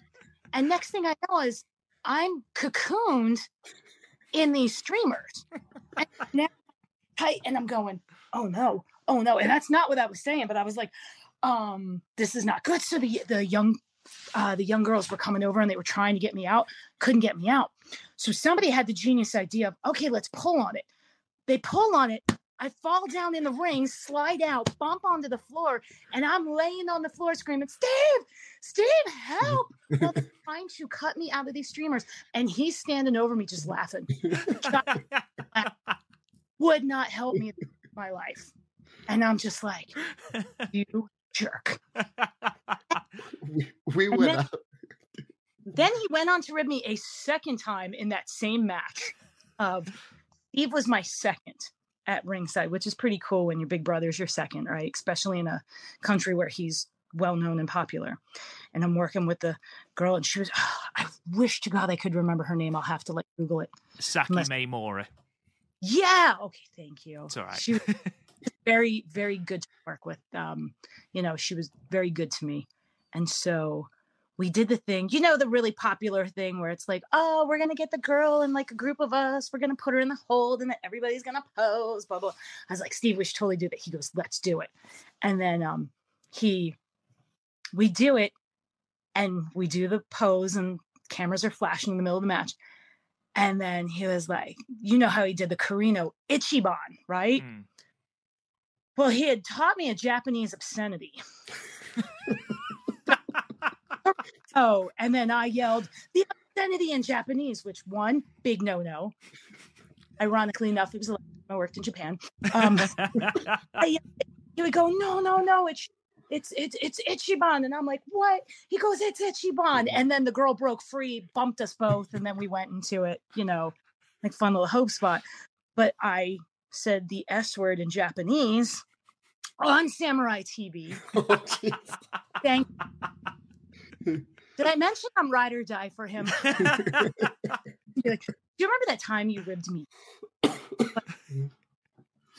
And next thing I know is I'm cocooned in these streamers. And <laughs> now tight and I'm going, oh no, oh no. And that's not what I was saying, but I was like, um, this is not good. So the the young uh the young girls were coming over and they were trying to get me out, couldn't get me out. So somebody had the genius idea of, okay, let's pull on it. They pull on it. I fall down in the ring, slide out, bump onto the floor, and I'm laying on the floor screaming, Steve, Steve, help. Now they're trying to cut me out of these streamers. And he's standing over me just laughing. <laughs> Would not help me in my life. And I'm just like, you jerk. we we went then- out. Then he went on to rib me a second time in that same match. Of Steve was my second at ringside, which is pretty cool when your big brother's your second, right? Especially in a country where he's well known and popular. And I'm working with the girl, and she was. I wish to God I could remember her name. I'll have to like Google it. Saki Must- Maymora. Yeah. Okay. Thank you. It's all right. She was <laughs> very, very good to work with. Um, you know, she was very good to me. And so we did the thing, you know, the really popular thing where it's like, oh, we're gonna get the girl and like a group of us, we're gonna put her in the hold, and then everybody's gonna pose, blah blah. I was like, Steve, we should totally do that. He goes, let's do it. And then um he we do it and we do the pose and cameras are flashing in the middle of the match. And then he was like, you know how he did the Corino Ichiban, right? Mm. Well, he had taught me a Japanese obscenity. <laughs> oh, and then I yelled the obscenity in Japanese, which one big no no. Ironically enough, it was the last time I worked in Japan. Um, I yelled he would go, no, no, no, it's it's it's it's Ichiban, and I'm like, what? He goes, it's Ichiban, and then the girl broke free, bumped us both, and then we went into it, you know, like fun little hope spot. But I said the S word in Japanese on Samurai TV. <laughs> Oh. Thank. <laughs> Did I mention I'm ride or die for him? <laughs> Like, Do you remember that time you ribbed me?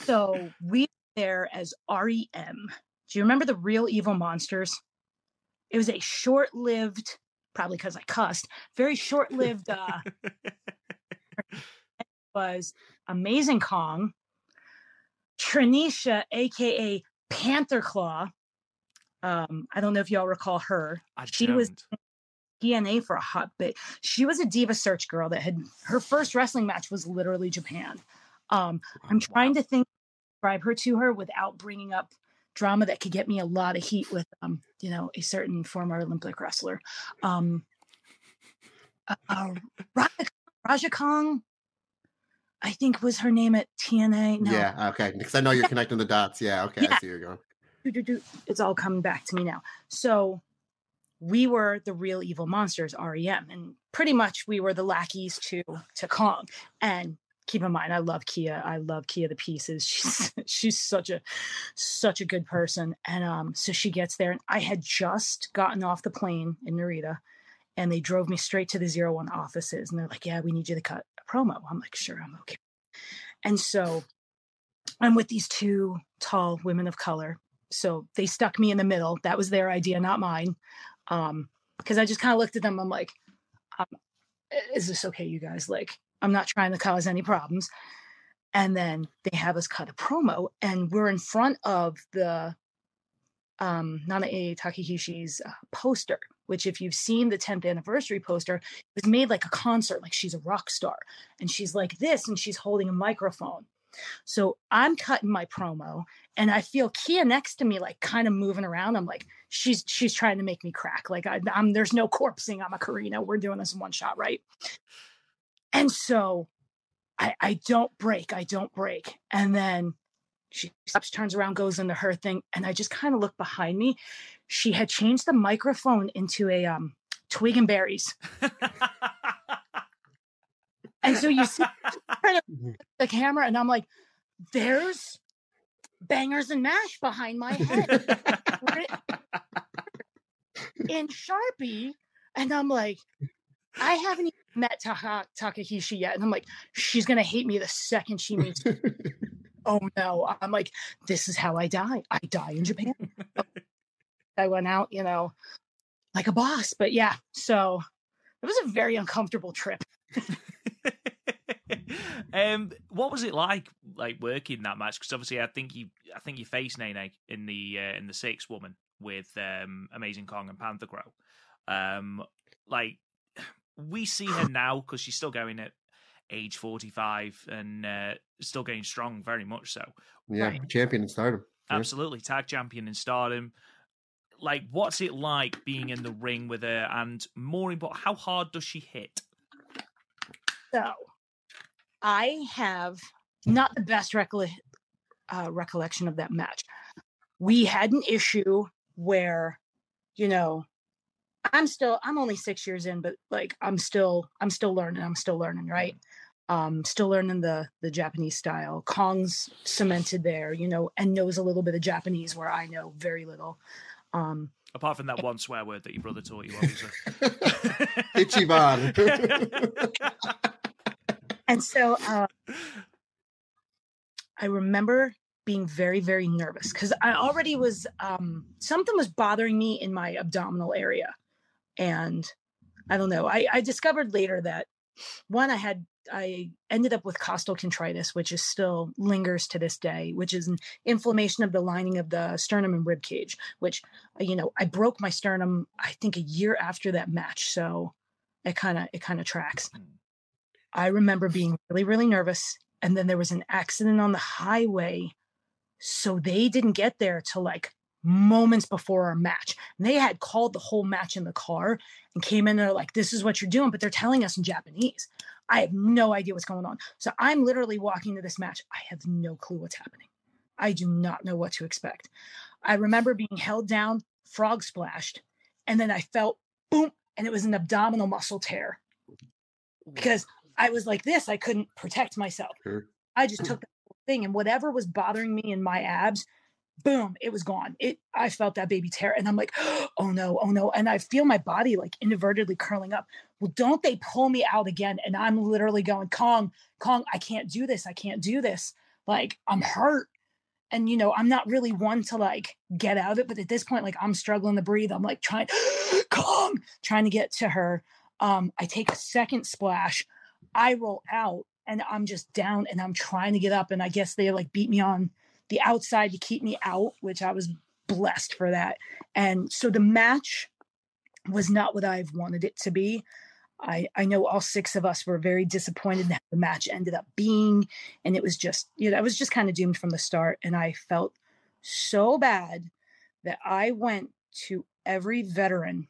so we were there as REM. Do you remember the real evil monsters? It was a short-lived, probably because I cussed, very short-lived uh <laughs> <laughs> was Amazing Kong, Trinisha, aka Panther Claw. Um, I don't know if y'all recall her. I She was don't. For a hot bit. She was a diva search girl that had her first wrestling match was literally Japan. Um, I'm trying to think describe her to her without bringing up drama that could get me a lot of heat with um, you know, a certain former Olympic wrestler. Um, uh, uh, Raja, Raja Kong, I think was her name at TNA. No, Yeah, okay. Because I know you're connecting the dots. Yeah, okay. I see you're going. it's all coming back to me now. So we were the real evil monsters, REM, and pretty much we were the lackeys to to Kong. And keep in mind, I love Kia. I love Kia the pieces. <laughs> She's she's such a such a good person. And um, so she gets there, and I had just gotten off the plane in Narita, and they drove me straight to the zero one offices, and they're like, "Yeah, we need you to cut a promo." I'm like, "Sure, I'm okay." And so I'm with these two tall women of color so they stuck me in the middle that was their idea not mine um because i just kind of looked at them i'm like um, is this okay you guys? Like i'm not trying to cause any problems. And then they have us cut a promo and we're in front of the um nanae takahashi's uh, poster which if you've seen the 10th anniversary poster it was made like a concert like she's a rock star. And she's like this and she's holding a microphone so I'm cutting my promo and I feel Kia next to me, like kind of moving around. I'm like, she's she's trying to make me crack. Like I, I'm there's no corpsing. I'm a Karina. We're doing this in one shot, right? And so I I don't break. I don't break. And then she stops, turns around, goes into her thing, and I just kind of look behind me. She had changed the microphone into a um twig and berries. <laughs> And so you see <laughs> <laughs> kind of mm-hmm. the camera, and I'm like, there's bangers and mash behind my head in <laughs> Sharpie. And I'm like, I haven't even met Taka, Takahashi yet. And I'm like, she's going to hate me the second she meets me. oh no. I'm like, this is how I die. I die in Japan. Oh, I went out, you know, like a boss. But yeah, so it was a very uncomfortable trip. <laughs> um, what was it like, like working that match? Because obviously, I think you, I think you faced Nanae in the uh, in the six woman with um, Amazing Kong and Panther Claw. Um, like we see her now because she's still going at age forty five and uh, still going strong, very much so. Yeah, Right. champion in stardom. Yeah. Absolutely, tag champion in Stardom. Like, what's it like being in the ring with her? And more important, how hard does she hit? So I have not the best recolle- uh, recollection of that match. We had an issue where, you know, I'm still I'm only six years in, but like I'm still I'm still learning. I'm still learning, right? Um, still learning the the Japanese style. Kong's cemented there, you know, and knows a little bit of Japanese where I know very little. Um, Apart from that one swear word that your brother taught you, obviously. <laughs> Ichiban. <laughs> <laughs> and so uh, I remember being very, very nervous because I already was um, something was bothering me in my abdominal area, and I don't know. I, I discovered later that one, I had I ended up with costal costochondritis, which is still lingers to this day, which is an inflammation of the lining of the sternum and rib cage. Which, uh, you know, I broke my sternum. I think a year after that match, so it kind of it kind of tracks. I remember being really really nervous, and then there was an accident on the highway, so they didn't get there till like moments before our match. And they had called the whole match in the car and came in and are like, this is what you're doing, but they're telling us in Japanese. I have no idea what's going on. So I'm literally walking to this match. I have no clue what's happening. I do not know what to expect. I remember being held down, frog splashed, and then I felt boom, and it was an abdominal muscle tear because I was like this. I couldn't protect myself. Sure. I just took the thing, and whatever was bothering me in my abs boom, it was gone. It I felt that baby tear and I'm like, <gasps> oh no, oh no. And I feel my body like inadvertently curling up. Well, don't they pull me out again? And I'm literally going, Kong, Kong, I can't do this. I can't do this. Like I'm hurt. And you know, I'm not really one to like get out of it, but at this point, like I'm struggling to breathe. I'm like trying, <gasps> Kong, trying to get to her. Um, I take a second splash, I roll out, and I'm just down and I'm trying to get up. And I guess they like beat me on the outside to keep me out, which I was blessed for that. And so the match was not what I've wanted it to be. I, I know all six of us were very disappointed that the match ended up being, and it was just, you know, I was just kind of doomed from the start. And I felt so bad that I went to every veteran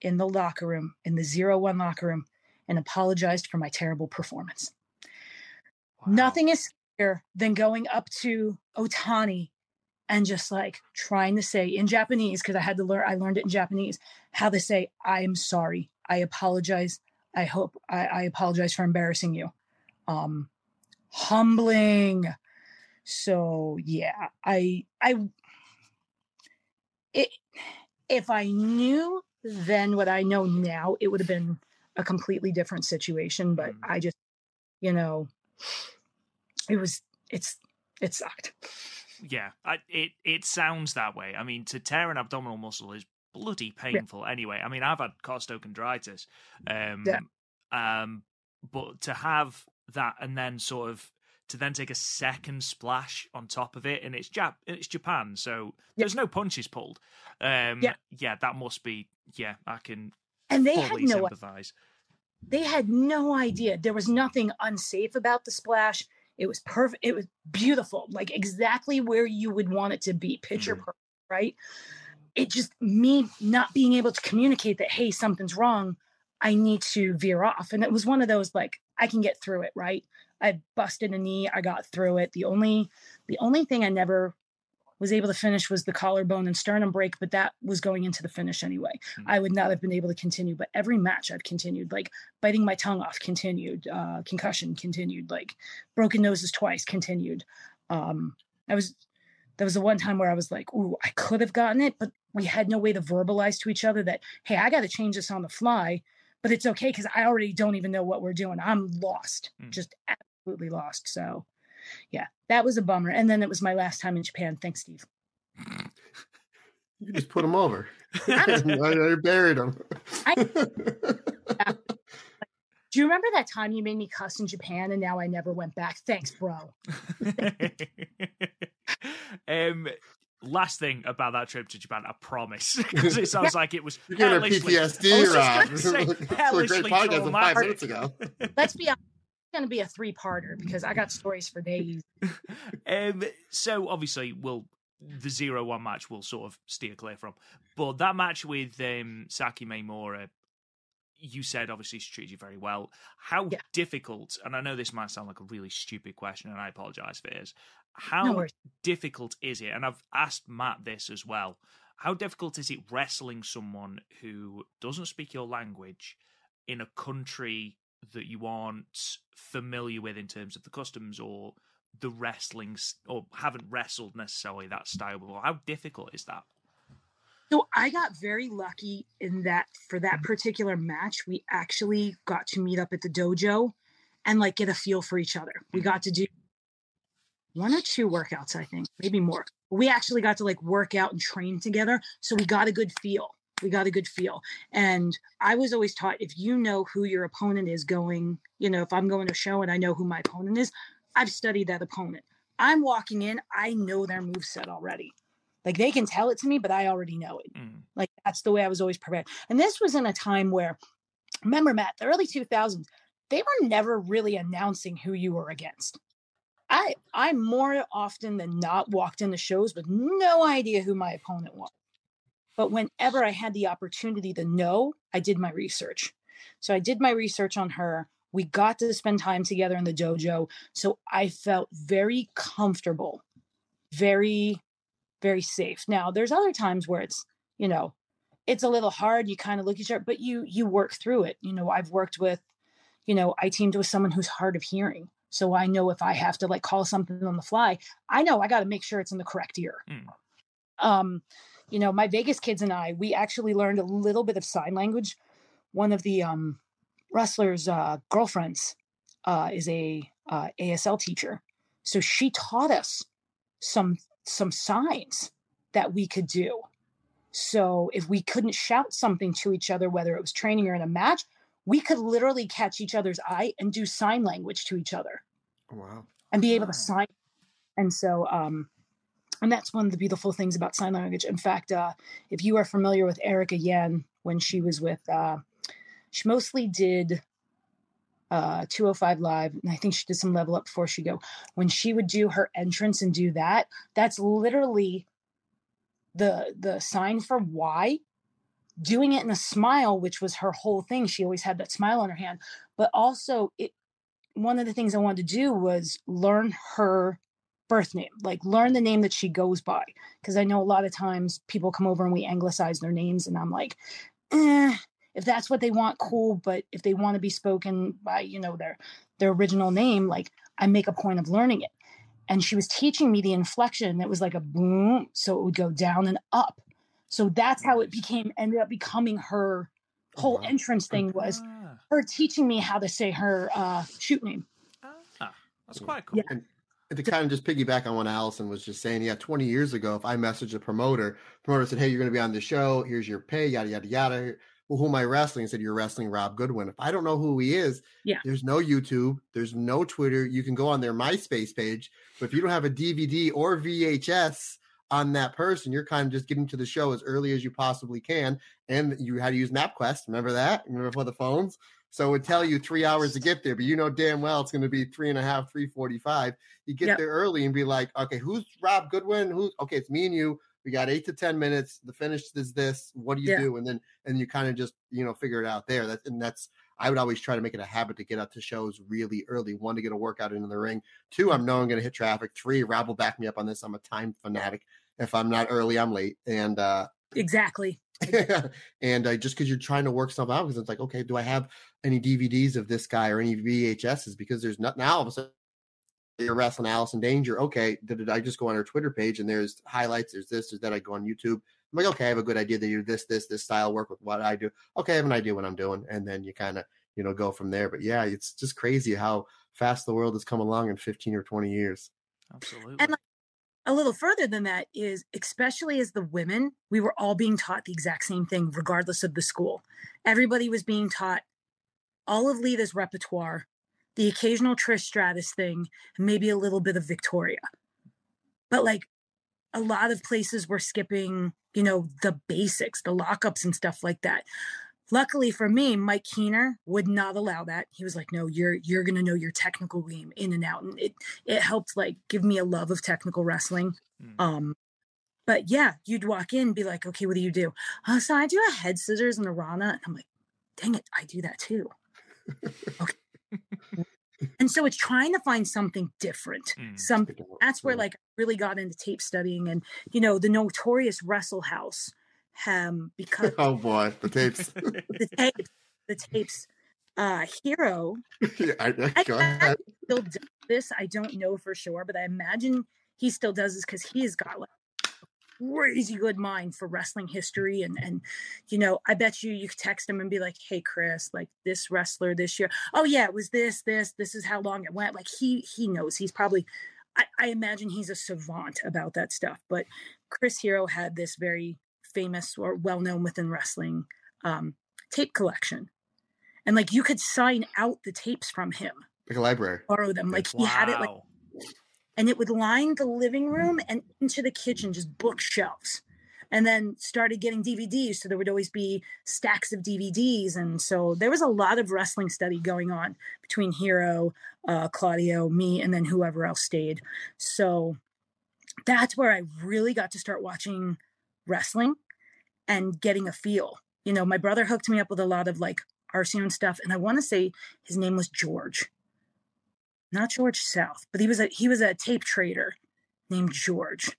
in the locker room, in the zero one locker room, and apologized for my terrible performance. Wow. Nothing is scarier than going up to Otani and just like trying to say in Japanese, because I had to learn, I learned it in Japanese, how to say, I'm sorry. I apologize. I hope I, I apologize for embarrassing you. Um, humbling. So yeah, I, I, it, if I knew then what I know now, it would have been a completely different situation. But mm. I just, you know, it was it's it sucked. Yeah, I, it it sounds that way. I mean, to tear an abdominal muscle is bloody painful. Yeah. Anyway, I mean, I've had costochondritis, um, yeah. um, but to have that and then sort of to then take a second splash on top of it, and it's Jap, it's Japan, so yeah. there's no punches pulled. Um, yeah, yeah, that must be. Yeah, I can. And they had no. Sympathize. They had no idea. There was nothing unsafe about the splash. It was perfect. It was beautiful, like exactly where you would want it to be, picture mm-hmm. perfect, right? It just me not being able to communicate that, hey, something's wrong. I need to veer off. And it was one of those like, I can get through it, right? I busted a knee, I got through it. The only the only thing I never was able to finish was the collarbone and sternum break, but that was going into the finish anyway. Mm-hmm. I would not have been able to continue, but every match I've continued, like biting my tongue off, continued, uh, concussion continued, like broken noses twice, continued. Um, I was that was the one time where I was like, "Ooh, I could have gotten it," but we had no way to verbalize to each other that, "Hey, I got to change this on the fly." But it's okay because I already don't even know what we're doing. I'm lost, mm. just absolutely lost. So yeah, that was a bummer. And then it was my last time in Japan. Thanks, Steve. You just put them over. <laughs> I buried them. I, yeah. Do you remember that time you made me cuss in Japan and now I never went back? Thanks, bro. um, last thing about that trip to Japan, I promise, <laughs> because it sounds yeah. like it was You're getting PTSD, Rob. Say, <laughs> a great podcast five minutes ago. Let's be honest going to be a three parter because I got stories for days. <laughs> um, so obviously, we'll the zero one match will sort of steer clear from, but that match with um, Saki Maimura, you said obviously she treated you very well. How yeah. difficult? And I know this might sound like a really stupid question, and I apologize for this. How no difficult is it? And I've asked Matt this as well. How difficult is it wrestling someone who doesn't speak your language in a country that you aren't familiar with in terms of the customs or the wrestling or haven't wrestled necessarily that style before? How difficult is that? So I got very lucky in that for that mm-hmm. particular match, we actually got to meet up at the dojo and like get a feel for each other. We mm-hmm. got to do one or two workouts, I think, maybe more. We actually got to like work out and train together. So we got a good feel. We got a good feel. And I was always taught if you know who your opponent is going, you know, if I'm going to a show and I know who my opponent is, I've studied that opponent. I'm walking in, I know their move set already. Like they can tell it to me, but I already know it. Mm. Like that's the way I was always prepared. And this was in a time where, remember, Matt, the early 2000s, they were never really announcing who you were against. I I more often than not walked into shows with no idea who my opponent was. But whenever I had the opportunity to know, I did my research. So I did my research on her. We got to spend time together in the dojo. So I felt very comfortable, very, very safe. Now there's other times where it's, you know, it's a little hard. You kind of look at each other, but you you work through it. You know, I've worked with, you know, I teamed with someone who's hard of hearing. So I know if I have to like call something on the fly, I know I got to make sure it's in the correct ear. Mm. Um, you know, my Vegas kids and I, we actually learned a little bit of sign language. One of the um, wrestlers' uh, girlfriends uh, is a uh, ASL teacher, so she taught us some some signs that we could do. So if we couldn't shout something to each other, whether it was training or in a match, we could literally catch each other's eye and do sign language to each other Wow. and be able Wow. to sign. And so, um, and that's one of the beautiful things about sign language. In fact, uh, if you are familiar with Erica Yen, when she was with, uh, she mostly did uh, 205 Live, and I think she did some level up before she go. When she would do her entrance and do that, that's literally the the sign for why doing it in a smile which was her whole thing she always had that smile on her hand but also it one of the things i wanted to do was learn her birth name like learn the name that she goes by because i know a lot of times people come over and we anglicize their names and i'm like eh, if that's what they want cool but if they want to be spoken by you know their their original name like i make a point of learning it and she was teaching me the inflection it was like a boom so it would go down and up so that's how it became ended up becoming her whole wow. entrance thing was Ah, her teaching me how to say her uh shoot name ah, that's quite cool. Yeah. And to kind of just piggyback on what Allison was just saying, yeah, 20 years ago, if I messaged a promoter, promoter said, Hey, you're going to be on the show. Here's your pay, yada, yada, yada. Well, who am I wrestling? I said, You're wrestling Rob Goodwin. If I don't know who he is, Yeah. there's no YouTube, there's no Twitter. You can go on their MySpace page, but if you don't have a DVD or VHS on that person, you're kind of just getting to the show as early as you possibly can. And you had to use MapQuest. Remember that? Remember for the phones? So it would tell you three hours to get there, but you know damn well it's going to be three and a half, three forty-five. You get Yep. there early and be like, okay, who's Rob Goodwin? Who's okay? It's me and you. We got eight to ten minutes. The finish is this. What do you Yeah. do? And then and you kind of just you know figure it out there. That and that's I would always try to make it a habit to get out to shows really early. One to get a workout into the ring. Two, I'm knowing I'm going to hit traffic. Three, Rob will back me up on this. I'm a time fanatic. If I'm not early, I'm late. And uh exactly <laughs> and uh, just because you're trying to work something out, because it's like, okay, do I have any DVDs of this guy or any VHSs? Because there's not now all of a sudden you're wrestling Allison Danger. Okay, did I just go on her Twitter page and there's highlights, there's this, there's that. I go on YouTube. I'm like, okay, I have a good idea that you do this, this, this style work with what I do. Okay, I have an idea what I'm doing, and then you kind of you know go from there. But yeah, it's just crazy how fast the world has come along in 15 or 20 years. Absolutely. And, like, a little further than that is especially as the women we were all being taught the exact same thing regardless of the school. Everybody was being taught all of lita's repertoire the occasional trish stratus thing and maybe a little bit of victoria. But like a lot of places were skipping you know the basics the lockups and stuff like that luckily for me mike keener would not allow that. He was like no you're you're gonna know your technical game in and out. And it it helped like give me a love of technical wrestling. Mm. um but yeah you'd walk in and be like okay what do you do? Uh, so i do a head scissors and a rana. And i'm like dang it i do that too. Okay. <laughs> And so it's trying to find something different. Mm. something that's where like I really got into tape studying and you know the notorious wrestle house um because <laughs> oh boy, the tapes. the tapes the tapes uh hero <laughs> yeah, I, I, go ahead. still does this i don't know for sure but i imagine he still does this because he's got like crazy good mind for wrestling history and and you know i bet you you could text him and be like hey chris like this wrestler this year oh yeah it was this this this is how long it went like he he knows he's probably I, I imagine he's a savant about that stuff but chris hero had this very famous or well known within wrestling um, tape collection. And like you could sign out the tapes from him, Like a library. borrow them. Like he had it like and it would line the living room and into the kitchen, just bookshelves. And then started getting DVDs. So there would always be stacks of DVDs. And so there was a lot of wrestling study going on between Hero, uh, Claudio, me, and then whoever else stayed. So that's where I really got to start watching wrestling and getting a feel. You know, my brother hooked me up with a lot of like RCO stuff. And I want to say his name was George not George South, but he was a he was a tape trader named George.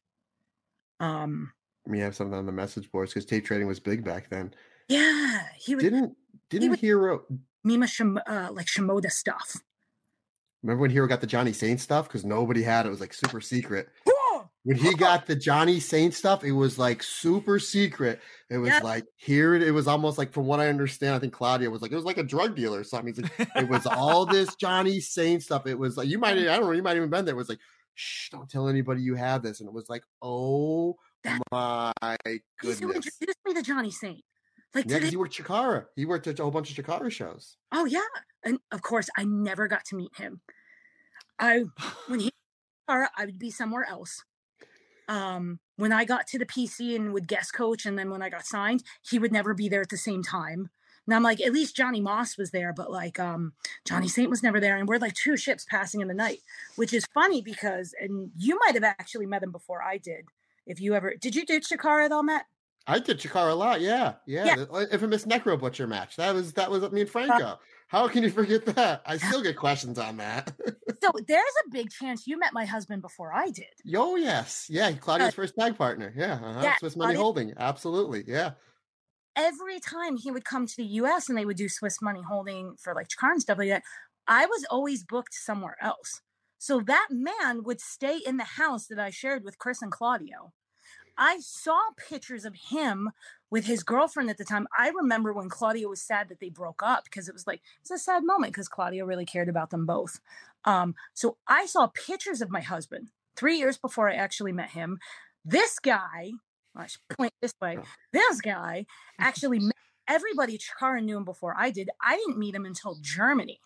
Um, We have something on the message boards because tape trading was big back then. yeah, he was Didn't didn't was- Hero Mima Shim, uh, like Shimoda stuff. remember when Hero got the Johnny Saint stuff? Because nobody had it. It was like super secret. When he got the Johnny Saint stuff, it was like super secret. It was like here it was almost like from what I understand, I think Claudia was like it was like a drug dealer or something. Like, it was all this <laughs> Johnny Saint stuff. It was like you might I don't know, you might even been there. It was like, shh, don't tell anybody you have this. And it was like, oh That- my who goodness. introduced me to Johnny Saint. Like Yeah, today, he worked Chikara. He worked at a whole bunch of Chikara shows. oh yeah, and of course I never got to meet him. I when he <sighs> or I would be somewhere else. Um, when I got to the PC and would guest coach, and then when I got signed, he would never be there at the same time. And I'm like, at least Johnny Moss was there, but like um Johnny Saint was never there. And we're like two ships passing in the night, which is funny because and you might have actually met him before I did. If you ever did you do Chikara at all, Matt? I did Chikara a lot. Yeah, yeah. Yeah. The uh, infamous Necro Butcher match. That was that was me and Franco. How can you forget that? I still get questions on that. <laughs> So there's a big chance you met my husband before I did. Yo, yes, yeah. Claudio's first tag partner. Yeah, uh-huh. Yeah, Swiss Money Claudia- Holding. Absolutely. Yeah. every time he would come to the US and they would do Swiss money holding for like and stuff like that, I was always booked somewhere else. So that man would stay in the house that I shared with Chris and Claudio. I saw pictures of him with his girlfriend at the time. I remember when Claudio was sad that they broke up because it was like it's a sad moment because Claudio really cared about them both. Um, so I saw pictures of my husband three years before I actually met him. This guy, I should point this way. This guy actually <laughs> met everybody Chikara knew him before I did. I didn't meet him until Germany.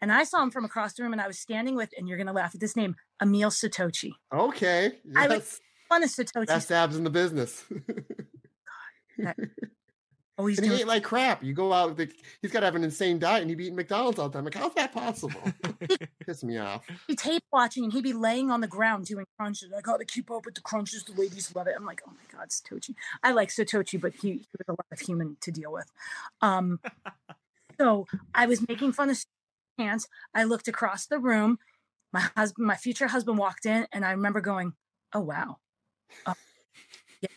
And I saw him from across the room and I was standing with, and you're gonna laugh at this name, Emil Sitoci. Okay. I would- Yes. Fun of Sitoci. Best abs in the business. <laughs> <laughs> oh, he's and he doing ate like crap. You go out, with the, he's got to have an insane diet, and he'd be eating McDonald's all the time. Like, how's that possible? <laughs> Piss me off. be tape watching and he'd be laying on the ground doing crunches. I gotta keep up with the crunches. The ladies love it. I'm like, oh my god, Sitoci. I like Sitoci, but he, he was a lot of human to deal with. Um, so I was making fun of pants. I looked across the room. My husband, my future husband, walked in, and I remember going, "Oh wow." Oh, yeah.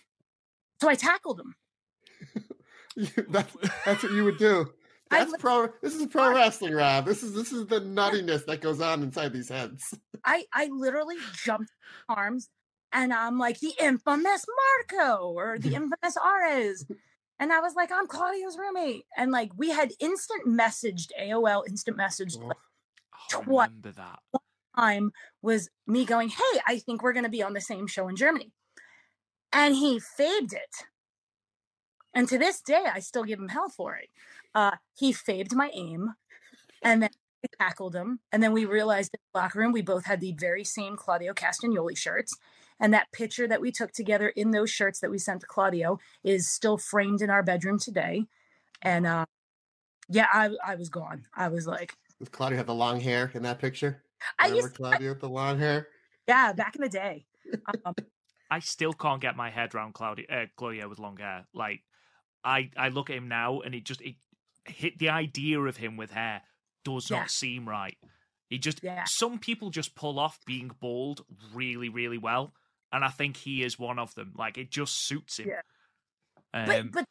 So I tackled him. That's, that's what you would do. <laughs> That's would- pro. This is pro wrestling, Rob. This is this is the nuttiness that goes on inside these heads. I I literally jumped arms and I'm like the infamous Marco or the <laughs> infamous Ares. And I was like, I'm Claudio's roommate. And like we had instant messaged AOL instant messaged Oh, like, I remember that. time was me going, Hey, I think we're gonna be on the same show in Germany. And he fabed it. And to this day, I still give him hell for it. Uh, he fabed my aim and then I tackled him. And then we realized in the locker room, we both had the very same Claudio Castagnoli shirts. And that picture that we took together in those shirts that we sent to Claudio is still framed in our bedroom today. And uh, yeah, I, I was gone. I was like, Does Claudia have the long hair in that picture? I Remember used, Claudia with the long hair? yeah, back in the day. Um, <laughs> I still can't get my head around Claudia, uh, Claudio with long hair. Like, I I look at him now, and it just it hit the idea of him with hair does Yeah. not seem right. He just Yeah. some people just pull off being bald really really well, and I think he is one of them. Like, it just suits him. Yeah. Um, but but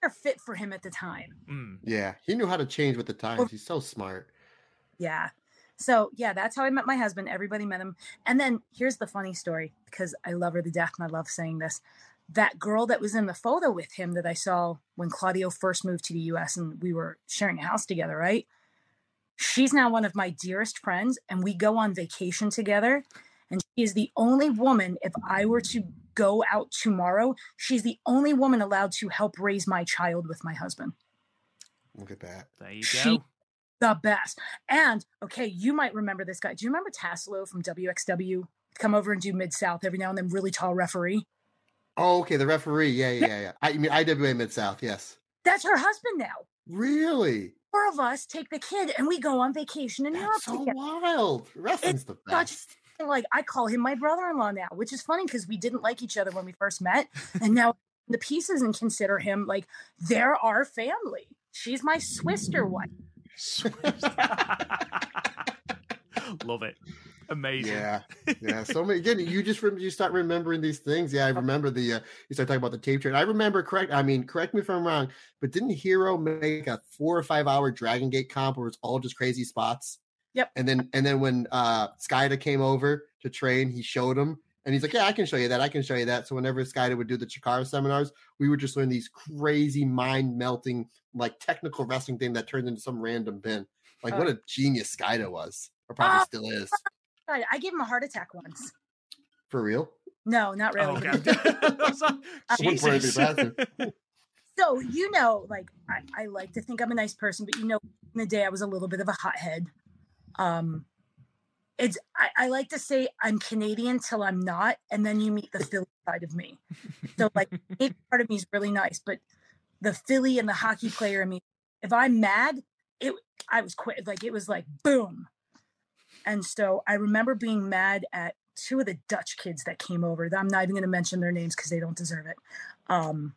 they're fit for him at the time. mm. Yeah, he knew how to change with the times. He's so smart. Yeah. So yeah, that's how I met my husband. Everybody met him. And then here's the funny story because I love her to death and I love saying this. That girl that was in the photo with him that I saw when Claudio first moved to the US and we were sharing a house together, right? She's now one of my dearest friends and we go on vacation together. And she is the only woman, if I were to go out tomorrow, she's the only woman allowed to help raise my child with my husband. Look at that. There you She- go. The best. And okay, you might remember this guy. Do you remember Tassilo from WXW? Come over and do Mid South every now and then, really tall referee. Oh, okay. The referee. Yeah, yeah, yeah. yeah. I you mean IWA Mid South. Yes. That's her husband now. Really? Four of us take the kid and we go on vacation in Europe That's so together. wild. Wrestling's the best. And, like I call him my brother-in-law now, which is funny because we didn't like each other when we first met, and now <laughs> the pieces and consider him like they're our family. She's my Swister wife. <laughs> <laughs> Love it. Amazing. Yeah, <laughs> yeah. So many again. You just rem- you start remembering these things. Yeah, I remember the. Uh, you start talking about the tape trade. I remember correct. I mean, correct me if I'm wrong, but didn't Hero make a four or five hour Dragon Gate comp where it's all just crazy spots? Yep. And then and then when uh Skayde came over to train, he showed him. And he's like, Yeah, I can show you that. I can show you that. So whenever Skayde would do the Chikara seminars, we would just learn these crazy mind melting, like technical wrestling thing that turned into some random pin. Like Uh, what a genius Skayde was, or probably Ah. still is. God, I gave him a heart attack once. For real? No, not really. Oh, okay. he did. <laughs> <laughs> I was like, I wouldn't put Jesus. anything <laughs> so you know, like I, I like to think I'm a nice person, but you know, in the day I was a little bit of a hothead. Um, it's I, I like to say I'm Canadian till I'm not, and then you meet the Philly side of me. So like, maybe part of me is really nice, but the Philly and the hockey player in me, if I'm mad, it I was quit. Like it was like boom. And so I remember being mad at two of the Dutch kids that came over. I'm not even going to mention their names because they don't deserve it. Um,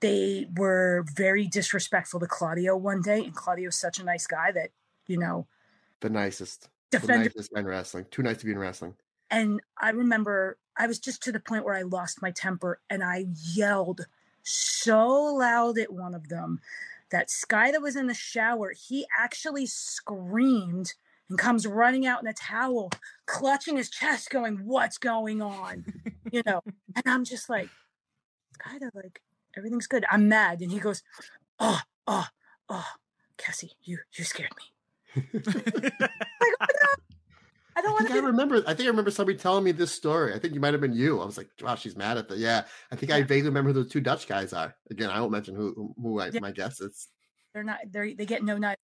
they were very disrespectful to Claudio one day, and Claudio's such a nice guy that you know The nicest. The defended. nicest guy in wrestling. Too nice to be in wrestling. And I remember I was just to the point where I lost my temper, and I yelled so loud at one of them that Sky that was in the shower, he actually screamed and comes running out in a towel, clutching his chest, going, What's going on? You know, and I'm just like, kind of like, everything's good. I'm mad. And he goes, Oh, oh, oh, Cassie, you you scared me. Like, "Oh, no, I don't I want to I be remember. I think I remember somebody telling me this story. I think you might have been you. I was like, "Wow, she's mad at the." Yeah, I think I vaguely remember who those two Dutch guys are. Again, I won't mention who who I, Yeah. my guess is. they're not they they get no not,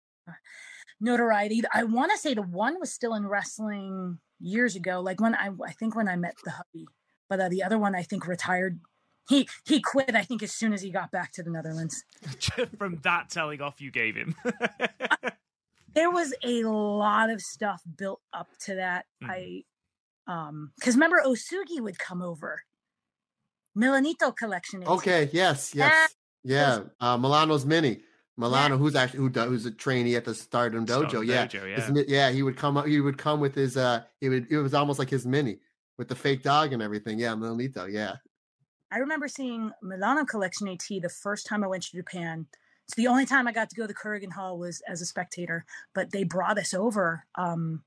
notoriety. I want to say the one was still in wrestling years ago, like when I I think when I met the hubby, but uh, the other one I think retired. He he quit. I think as soon as he got back to the Netherlands. <laughs> From that telling off you gave him. <laughs> There was a lot of stuff built up to that. Mhm. I um because remember Osugi would come over. Milanito collection. Okay. Yes. Yes. Yeah. Uh, Milano's mini. Milano, who's actually who do- who's a trainee at the Stardom Dojo. Stardom yeah. Dojo, yeah. mi- yeah. He would come. up- He would come with his. Uh. He would. It was almost like his mini with the fake dog and everything. Yeah. Milanito. Yeah. I remember seeing Milano Collection AT the first time I went to Japan. It's the only time I got to go to the Korakuen Hall was as a spectator, but they brought us over. Um,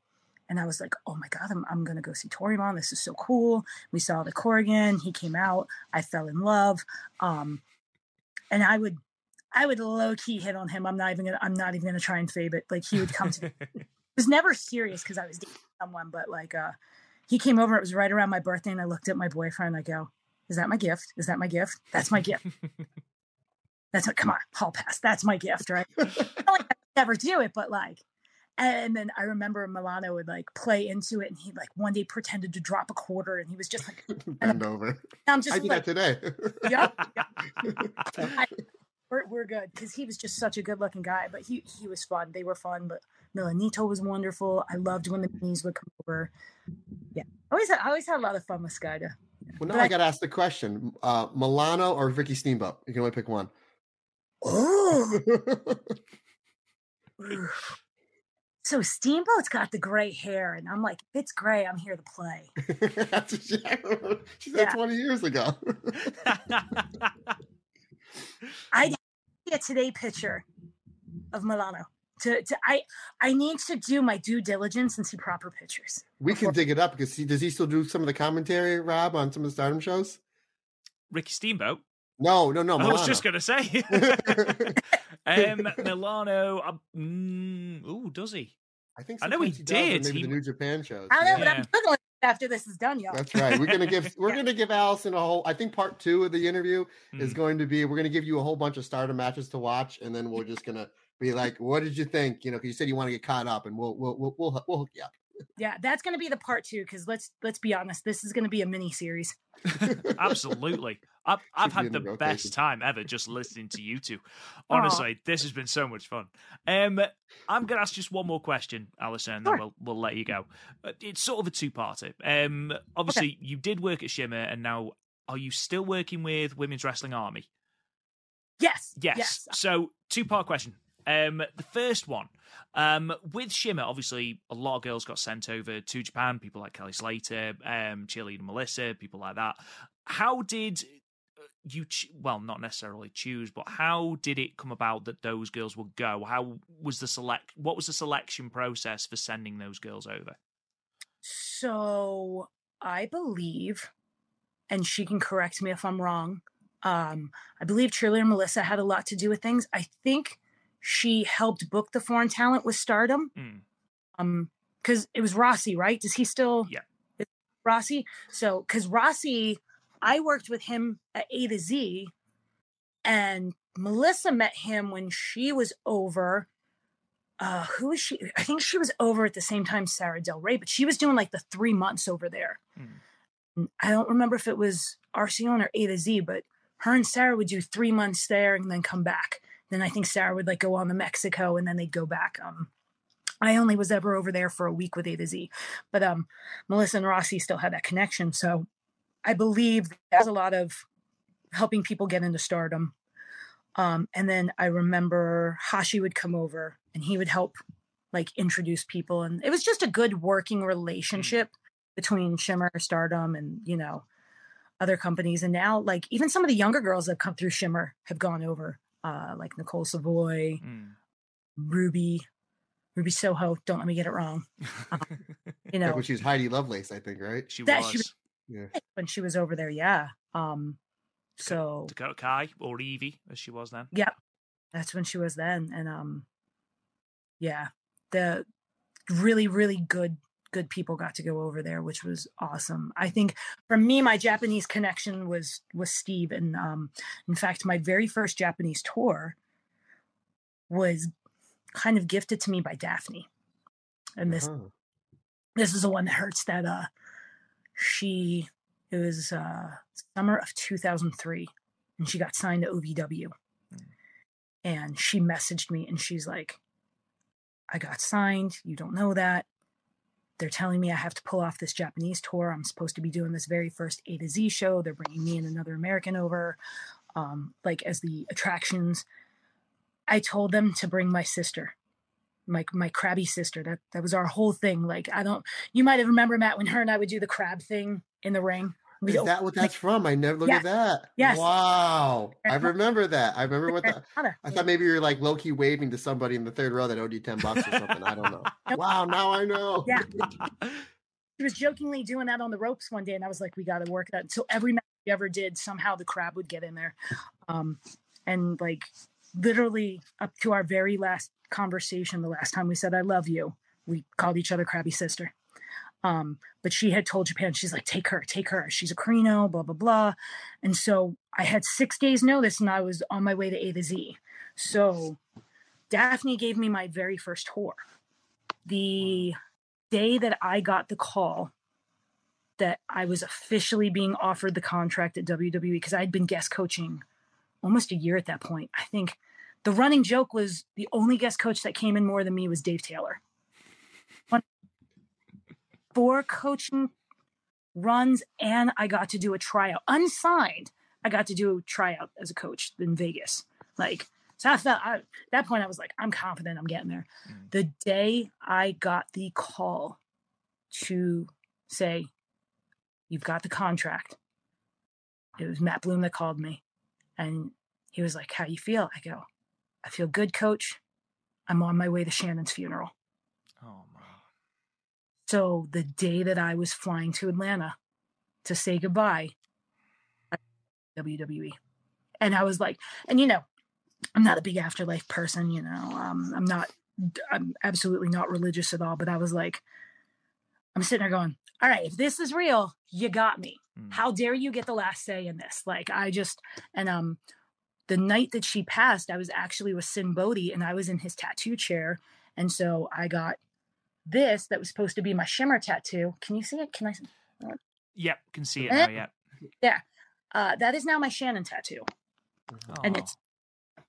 and I was like, oh my God, I'm, I'm going to go see Toryumon. This is so cool. We saw the Corrigan. He came out. I fell in love. Um, and I would, I would low key hit on him. I'm not even gonna, I'm not even gonna try and fave it. Like he would come to me. <laughs> It was never serious because I was dating someone, but like, uh, he came over. It was right around my birthday, and I looked at my boyfriend. I go, "Is that my gift? Is that my gift? That's my gift. <laughs> That's what. Come on, hall pass. That's my gift, right? <laughs> I I never do it, but like, and then I remember Milano would like play into it, and he like one day pretended to drop a quarter, and he was just like, Bend over. I'm I just did like, that today. yep, yep. I- we're, we're good because he was just such a good looking guy, but he he was fun. They were fun, but Milanito was wonderful. I loved when the knees would come over. Yeah, I always had, I always had a lot of fun with Skayde. Well, now But I I- got to ask the question: uh, Milano or Ricky Steamboat? You can only pick one. Oh, <sighs> so Steamboat's got the gray hair, and I'm like, if it's gray, I'm here to play. <laughs> That's what she, <laughs> she said Yeah. 20 years ago. <laughs> I a today picture of Milano. To, to I I need to do my due diligence and see proper pictures. we can dig it up because he, does he still do some of the commentary, Rob, on some of the Stardom shows? Ricky Steamboat. No, no, no. I was just going to say. <laughs> um, Milano. Uh, mm, ooh, does he? I think I know he sometimes does on did. Maybe He- the New Japan shows. I don't know, yeah. but I'm googling. After this is done, y'all. That's right. We're gonna give <laughs> we're Yeah. gonna give Allison a whole. I think part two of the interview is Mm. going to be we're gonna give you a whole bunch of starter matches to watch, and then we're just gonna be like, "What did you think?" You know, because you said you want to get caught up, and we'll we'll we'll we'll, we'll hook you up. Yeah, that's going to be the part two because let's let's be honest, this is going to be a mini series. <laughs> Absolutely. I've, I've had the rotation. best time ever just listening to you two. Honestly, this has been so much fun. Um, I'm going to ask just one more question, Allison, and then Sure. we'll, we'll let you go. Uh, It's sort of a two parter. Um, obviously, you did work at Shimmer, and now are you still working with Women's Wrestling Army? Yes, Yes. yes. So, two part question. Um, the first one, um, with Shimmer, obviously, a lot of girls got sent over to Japan. People like Kellie Skater, um, Cheerleader Melissa, people like that. How did you? Ch- well, not necessarily choose, but how did it come about that those girls would go? How was the select? What was the selection process for sending those girls over? So I believe, and she can correct me if I'm wrong. Um, I believe cheerleader Melissa had a lot to do with things. I think she helped book the foreign talent with Stardom. Mm. Um, because it was Rossy, right? Does he still? Yeah. Rossy. So, because Rossy, I worked with him at A to Z, and Melissa met him when she was over. Uh, who was she? I think she was over at the same time Sarah Del Rey, but she was doing like the three months over there. Mm. I don't remember if it was Arsion or A to Z, but her and Sarah would do three months there and then come back. Then I think Sarah would like go on to Mexico and then they'd go back. Um, I only was ever over there for a week with A to Z, but um, Melissa and Rossy still had that connection. So I believe there's a lot of helping people get into stardom. Um, and then I remember Hashi would come over and he would help like introduce people. And it was just a good working relationship between Shimmer, Stardom, and, you know, other companies. And now, like, even some of the younger girls that come through Shimmer have gone over, uh, like Nicole Savoy, Mm. Ruby, Ruby Soho. Don't let me get it wrong. <laughs> You know, Like when she was Heidi Lovelace, I think, right? she That was she- Yeah. when she was over there, yeah. Um, so Dakota Kai or Evie as she was then. Yeah, that's when she was then and um yeah the really really good good people got to go over there which was awesome i think for me my japanese connection was was steve and um in fact my very first japanese tour was kind of gifted to me by daffney and this Uh-huh. this is the one that hurts that uh she it was uh summer of 2003 and she got signed to ovw and she messaged me and she's like i got signed. You don't know that. They're telling me i have to pull off this japanese tour. I'm supposed to be doing this very first a to z show. They're bringing me and another american over um, like as the attractions. I told them to bring my sister my my crabby sister that that was our whole thing like i don't you might have remember matt when her and i would do the crab thing in the ring We'd Is that what that's from? I never look at that. Yes. Wow. I remember that. I remember what the, Grandmother. I thought maybe you were like low key waving to somebody in the third row that owed you 10 bucks or something. I don't know. <laughs> Wow. Now I know. <laughs> Yeah. <laughs> she was jokingly doing that on the ropes one day, and I was like, "We got to work that." So every match we ever did, somehow the crab would get in there, um, and like literally up to our very last conversation, the last time we said "I love you," we called each other "crabby sister." Um, but she had told Japan, she's like, "Take her, take her. She's a Corino, blah blah blah," and so I had six days notice, and I was on my way to A to Z. So Daffney gave me my very first tour. The day that I got the call that I was officially being offered the contract at WWE because I'd been guest coaching almost a year at that point. I think the running joke was the only guest coach that came in more than me was Dave Taylor. Four coaching runs, and I got to do a tryout unsigned. I got to do a tryout as a coach in Vegas. Like, so I felt I, at that point, I was like, I'm confident I'm getting there. Mm. The day I got the call to say, You've got the contract, it was Matt Bloom that called me. And he was like, How you feel? I go, I feel good, coach. I'm on my way to Shannon's funeral. Oh man. So the day that I was flying to Atlanta to say goodbye, I- WWE, and I was like, and you know, I'm not a big afterlife person. You know, um, I'm not, I'm absolutely not religious at all. But I was like, I'm sitting there going, all right, if this is real, you got me. Mm. How dare you get the last say in this? Like I just and um the night that she passed, I was actually with Sinn Bodhi and I was in his tattoo chair. And so I got this that was supposed to be my shimmer tattoo. Can you see it? Can I see? Yep, can see it now. Yeah. Uh, that is now my Shannon tattoo. and it's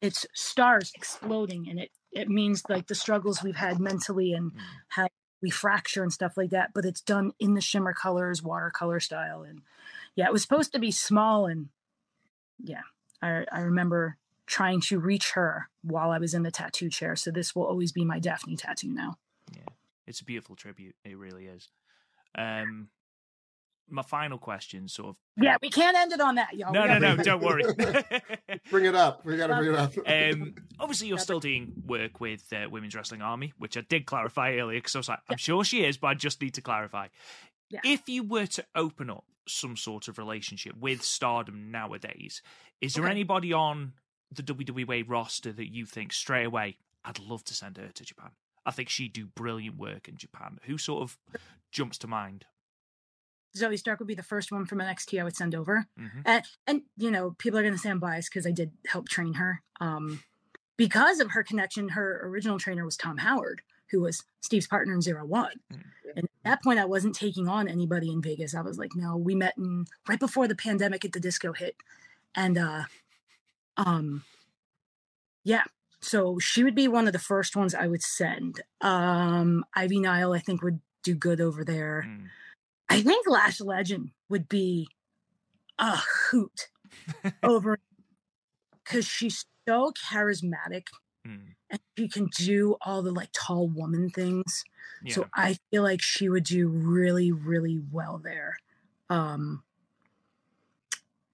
it's stars exploding and it it means like the struggles we've had mentally and Mm. how we fracture and stuff like that but it's done in the shimmer colors watercolor style and yeah it was supposed to be small and yeah i i remember trying to reach her while i was in the tattoo chair so this will always be my daffney tattoo now Yeah, It's a beautiful tribute. It really is. Um, my final question, sort of. yeah we can't end it on that y'all We No, no, gotta no, don't worry. <laughs> Bring it up. We got to bring it up. um, obviously, you're still doing work with uh, Women's Wrestling Army, which I did clarify earlier because I was like, I'm sure she is, but I just need to clarify. Yeah. If you were to open up some sort of relationship with Stardom nowadays, is there Okay. anybody on the WWE roster that you think straight away, I'd love to send her to Japan? I think she'd do brilliant work in Japan. Who sort of jumps to mind? zoey stark would be the first one from nxt i would send over hmm and, and you know people are going to say i'm biased because i did help train her um because of her connection her original trainer was tom howard who was steve's partner in zero one Mm. and at that point i wasn't taking on anybody in vegas i was like no we met in right before the pandemic at the disco hit and uh um yeah so she would be one of the first ones i would send um ivy nile i think would do good over there Mm. I think Lash Legend would be a hoot <laughs> over because she's so charismatic Mm. And she can do all the like tall woman things. Yeah. So I feel like she would do really, really well there. Um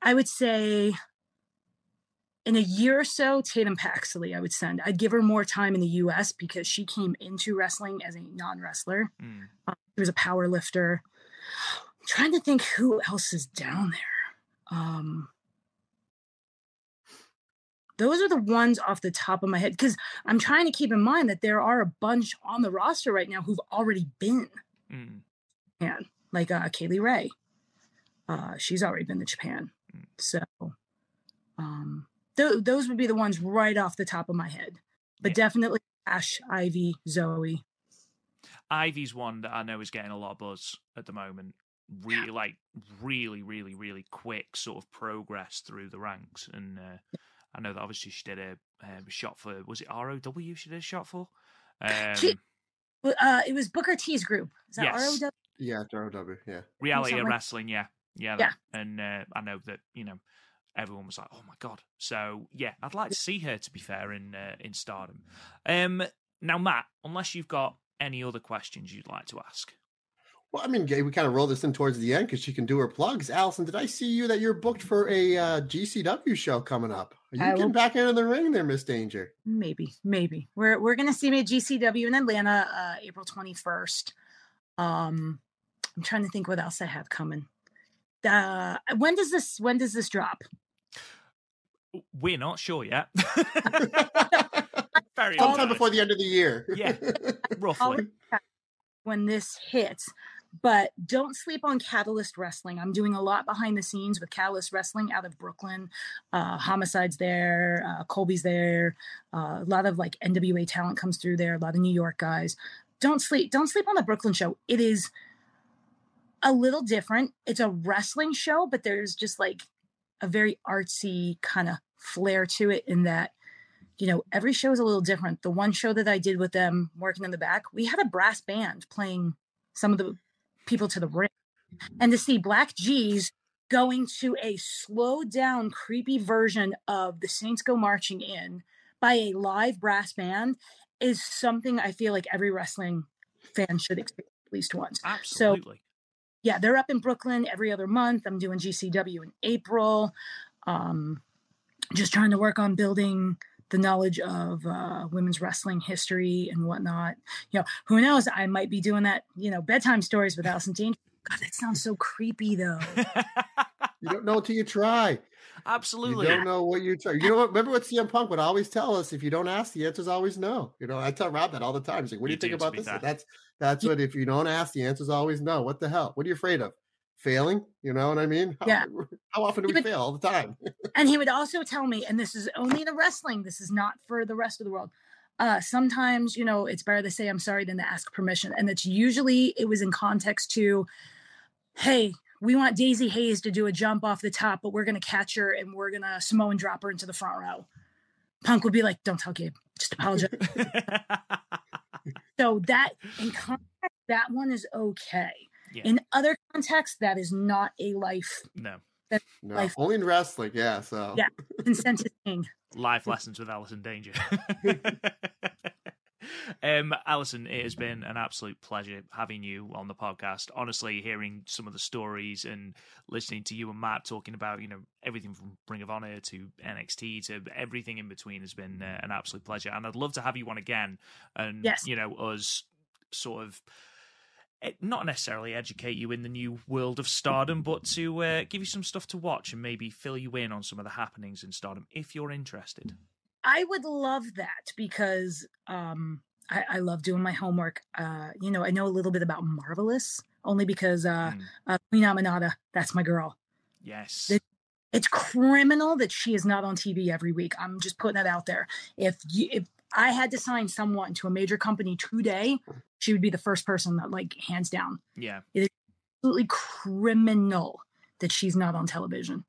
I would say in a year or so, Tatum Paxley, I would send. I'd give her more time in the US because she came into wrestling as a non-wrestler. Mm. She was a power lifter. I'm trying to think who else is down there. Um, those are the ones off the top of my head because I'm trying to keep in mind that there are a bunch on the roster right now who've already been. Mm. Japan, like uh, Kaylee Ray. Uh, she's already been to Japan, Mm. so um, th- those would be the ones right off the top of my head. But Yeah. definitely Ash, Ivy, Zoe. Ivy's one that I know is getting a lot of buzz at the moment. Really, like really, really, really quick sort of progress through the ranks, and uh, I know that obviously she did a um, shot for was it ROW? She did a shot for. <laughs> Um, She- Uh, it was Booker T's group. Is that Yes. ROW? yeah, ROW. Yeah. reality something of wrestling, yeah, yeah, Yeah. that- And uh, I know that you know everyone was like, "Oh my god!" So yeah, I'd like to see her. To be fair, in uh, in Stardom. Um, now, Matt, unless you've got any other questions you'd like to ask. Well, I mean, Gay, we kind of roll this in towards the end because she can do her plugs. Allison, did I see you that you're booked for a uh, GCW show coming up? Are you I getting will- back into the ring there, Miss Danger? Maybe, maybe. We're we're gonna see me at GCW in Atlanta, uh, April twenty first. Um, I'm trying to think what else I have coming. Uh, when does this when does this drop? We're not sure yet. <laughs> Very Sometime before the end of the year. Yeah. <laughs> roughly. when this hits. But don't sleep on Catalyst Wrestling. I'm doing a lot behind the scenes with Catalyst Wrestling out of Brooklyn. Uh, Homicide's there, uh, Colby's there. Uh, a lot of like NWA talent comes through there. A lot of New York guys. Don't sleep. Don't sleep on the Brooklyn show. It is a little different. It's a wrestling show, but there's just like a very artsy kind of flair to it. In that, you know, every show is a little different. The one show that I did with them working in the back, we had a brass band playing some of the people to the ring. And to see Black G's going to a slowed down, creepy version of The Saints Go Marching In by a live brass band is something I feel like every wrestling fan should experience at least once. Absolutely. Yeah, they're up in Brooklyn every other month. I'm doing GCW in April. Um, just trying to work on building the knowledge of uh, women's wrestling history and whatnot. You know, who knows? I might be doing that. You know, bedtime stories with Allison Danger. God, that sounds so creepy though. You don't know until you try. Absolutely. You don't know what you're trying. You know what? Remember what CM Punk would always tell us: if you don't ask, the answer's always no. You know, I tell Rob that all the time. He's like, "What do You you think do, about this?" fair. That's that's what. If you don't ask, the answer's always no. What the hell? What are you afraid of? Failing? You know what I mean? How, Yeah. How often do we But- fail? All the time. and he would <laughs> also tell me and this is only the wrestling this is not for the rest of the world uh sometimes you know it's better to say i'm sorry than to ask permission and it's usually it was in context to hey we want daizee haze to do a jump off the top but we're to catch her and we're to samoan drop her into the front row punk would be like don't tell gabe just apologize <laughs> so that in context that one is okay Yeah. in other contexts that is not a life no. No, Life. only in wrestling. Yeah. So Yeah. consent is king Life lessons with Allison Danger. <laughs> um, Allison, it has been an absolute pleasure having you on the podcast. Honestly, hearing some of the stories and listening to you and Matt talking about, you know, everything from Ring of Honor to NXT to everything in between has been uh, an absolute pleasure. And I'd love to have you on again and, Yes. you know, us sort of not necessarily educate you in the new world of stardom, but to uh, give you some stuff to watch and maybe fill you in on some of the happenings in stardom if you're interested. I would love that because um, I, I love doing my homework. Uh, you know, I know a little bit about Marvelous only because uh, Mm, uh, Queen Aminata, that's my girl. yes. It's criminal that she is not on TV every week. I'm just putting that out there. If you, if I had to sign someone to a major company today, she would be the first person that, like, hands down, yeah. It's absolutely criminal that she's not on television.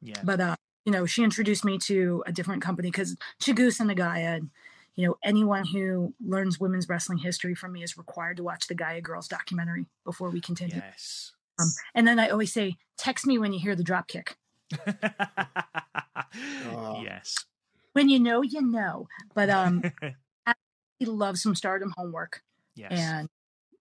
Yeah. but uh you know she introduced me to a different company because Chigusa Nagayo and you know anyone who learns women's wrestling history from me is required to watch the Gaia Girls documentary before we continue. Yes. Um, and then I always say, text me when you hear the drop kick. <laughs> Oh. yes. When you know, you know. But um, <laughs> he loves some Stardom homework, yes. and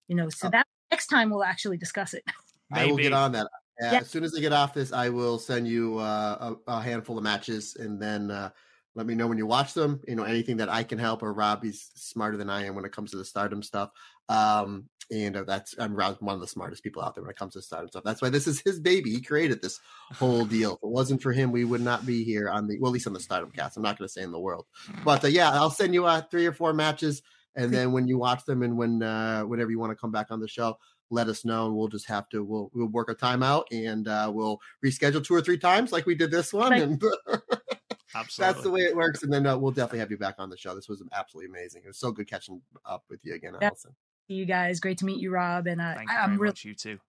you know, so Oh. that next time we'll actually discuss it. <laughs> I will get on that. Yeah, Yeah. As soon as I get off this, I will send you uh, a, a handful of matches, and then uh, let me know when you watch them. You know, anything that I can help, or Robbie's smarter than I am when it comes to the Stardom stuff. Um, and uh, that's I'm one of the smartest people out there when it comes to Stardom stuff. That's why this is his baby. He created this whole <laughs> deal. If it wasn't for him, we would not be here on the well, at least on the Stardom cast. I'm not going to say in the world, but uh, yeah, I'll send you uh, three or four matches, and then when you watch them, and when uh, whenever you want to come back on the show, let us know, and we'll just have to we'll we'll work a time out, and uh, we'll reschedule two or three times like we did this one, Right. and Absolutely. <laughs> that's the way it works. And then uh, we'll definitely have you back on the show. This was absolutely amazing. It was so good catching up with you again, Yeah. Allison. See you guys, great to meet you, Rob, and uh, Thank I- very I'm really much, you too.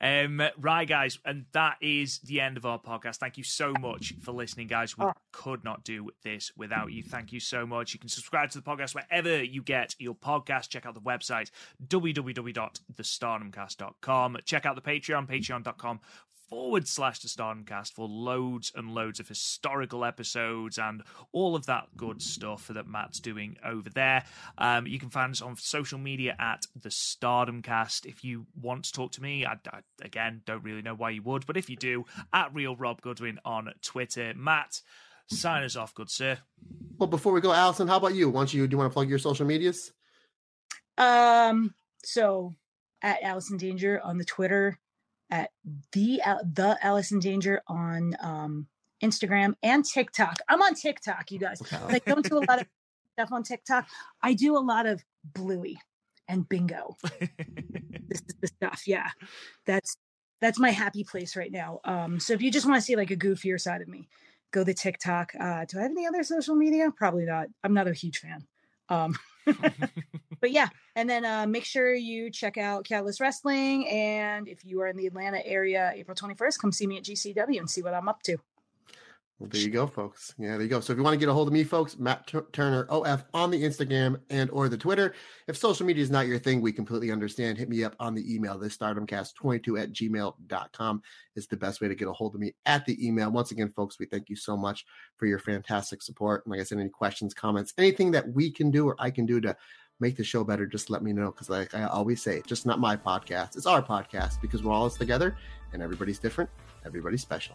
Um, right, guys, and that is the end of our podcast. Thank you so much for listening, guys. We Oh. could not do this without you. Thank you so much. You can subscribe to the podcast wherever you get your podcast. Check out the website, www.thestardomcast.com. Check out the Patreon, patreon.com forward slash the Stardomcast for loads and loads of historical episodes and all of that good stuff that Matt's doing over there. Um, you can find us on social media at the Stardomcast. If you want to talk to me, I, I again don't really know why you would, but if you do, at Real Rob Goodwin on Twitter. Matt, sign us off, good sir. Well, before we go, Allison, how about you? Once you do you want to plug your social medias? Um, so at Allison Danger on the Twitter, at the the Allison Danger on um Instagram and TikTok. I'm on TikTok, you guys. I don't do a lot of <laughs> stuff on TikTok. I do a lot of Bluey and Bingo. This is the stuff. Yeah, that's that's my happy place right now. Um, so if you just want to see like a goofier side of me, go to TikTok. Uh, do I have any other social media? Probably not. I'm not a huge fan. Um, <laughs> <laughs> but yeah, and then uh, make sure you check out Catalyst Wrestling. And if you are in the Atlanta area, April 21st, come see me at GCW and see what I'm up to. Well, there you go, folks. Yeah, there you go. So if you want to get a hold of me, folks, Matt Tur- Turner OF on the Instagram and or the Twitter. If social media is not your thing, we completely understand. Hit me up on the email. This stardomcast22 at gmail.com is the best way to get a hold of me at the email. Once again, folks, we thank you so much for your fantastic support. And like I said, any questions, comments, anything that we can do or I can do to make the show better, just let me know. Because like I always say, it's just not my podcast. It's our podcast because we're all together and everybody's different. Everybody's special.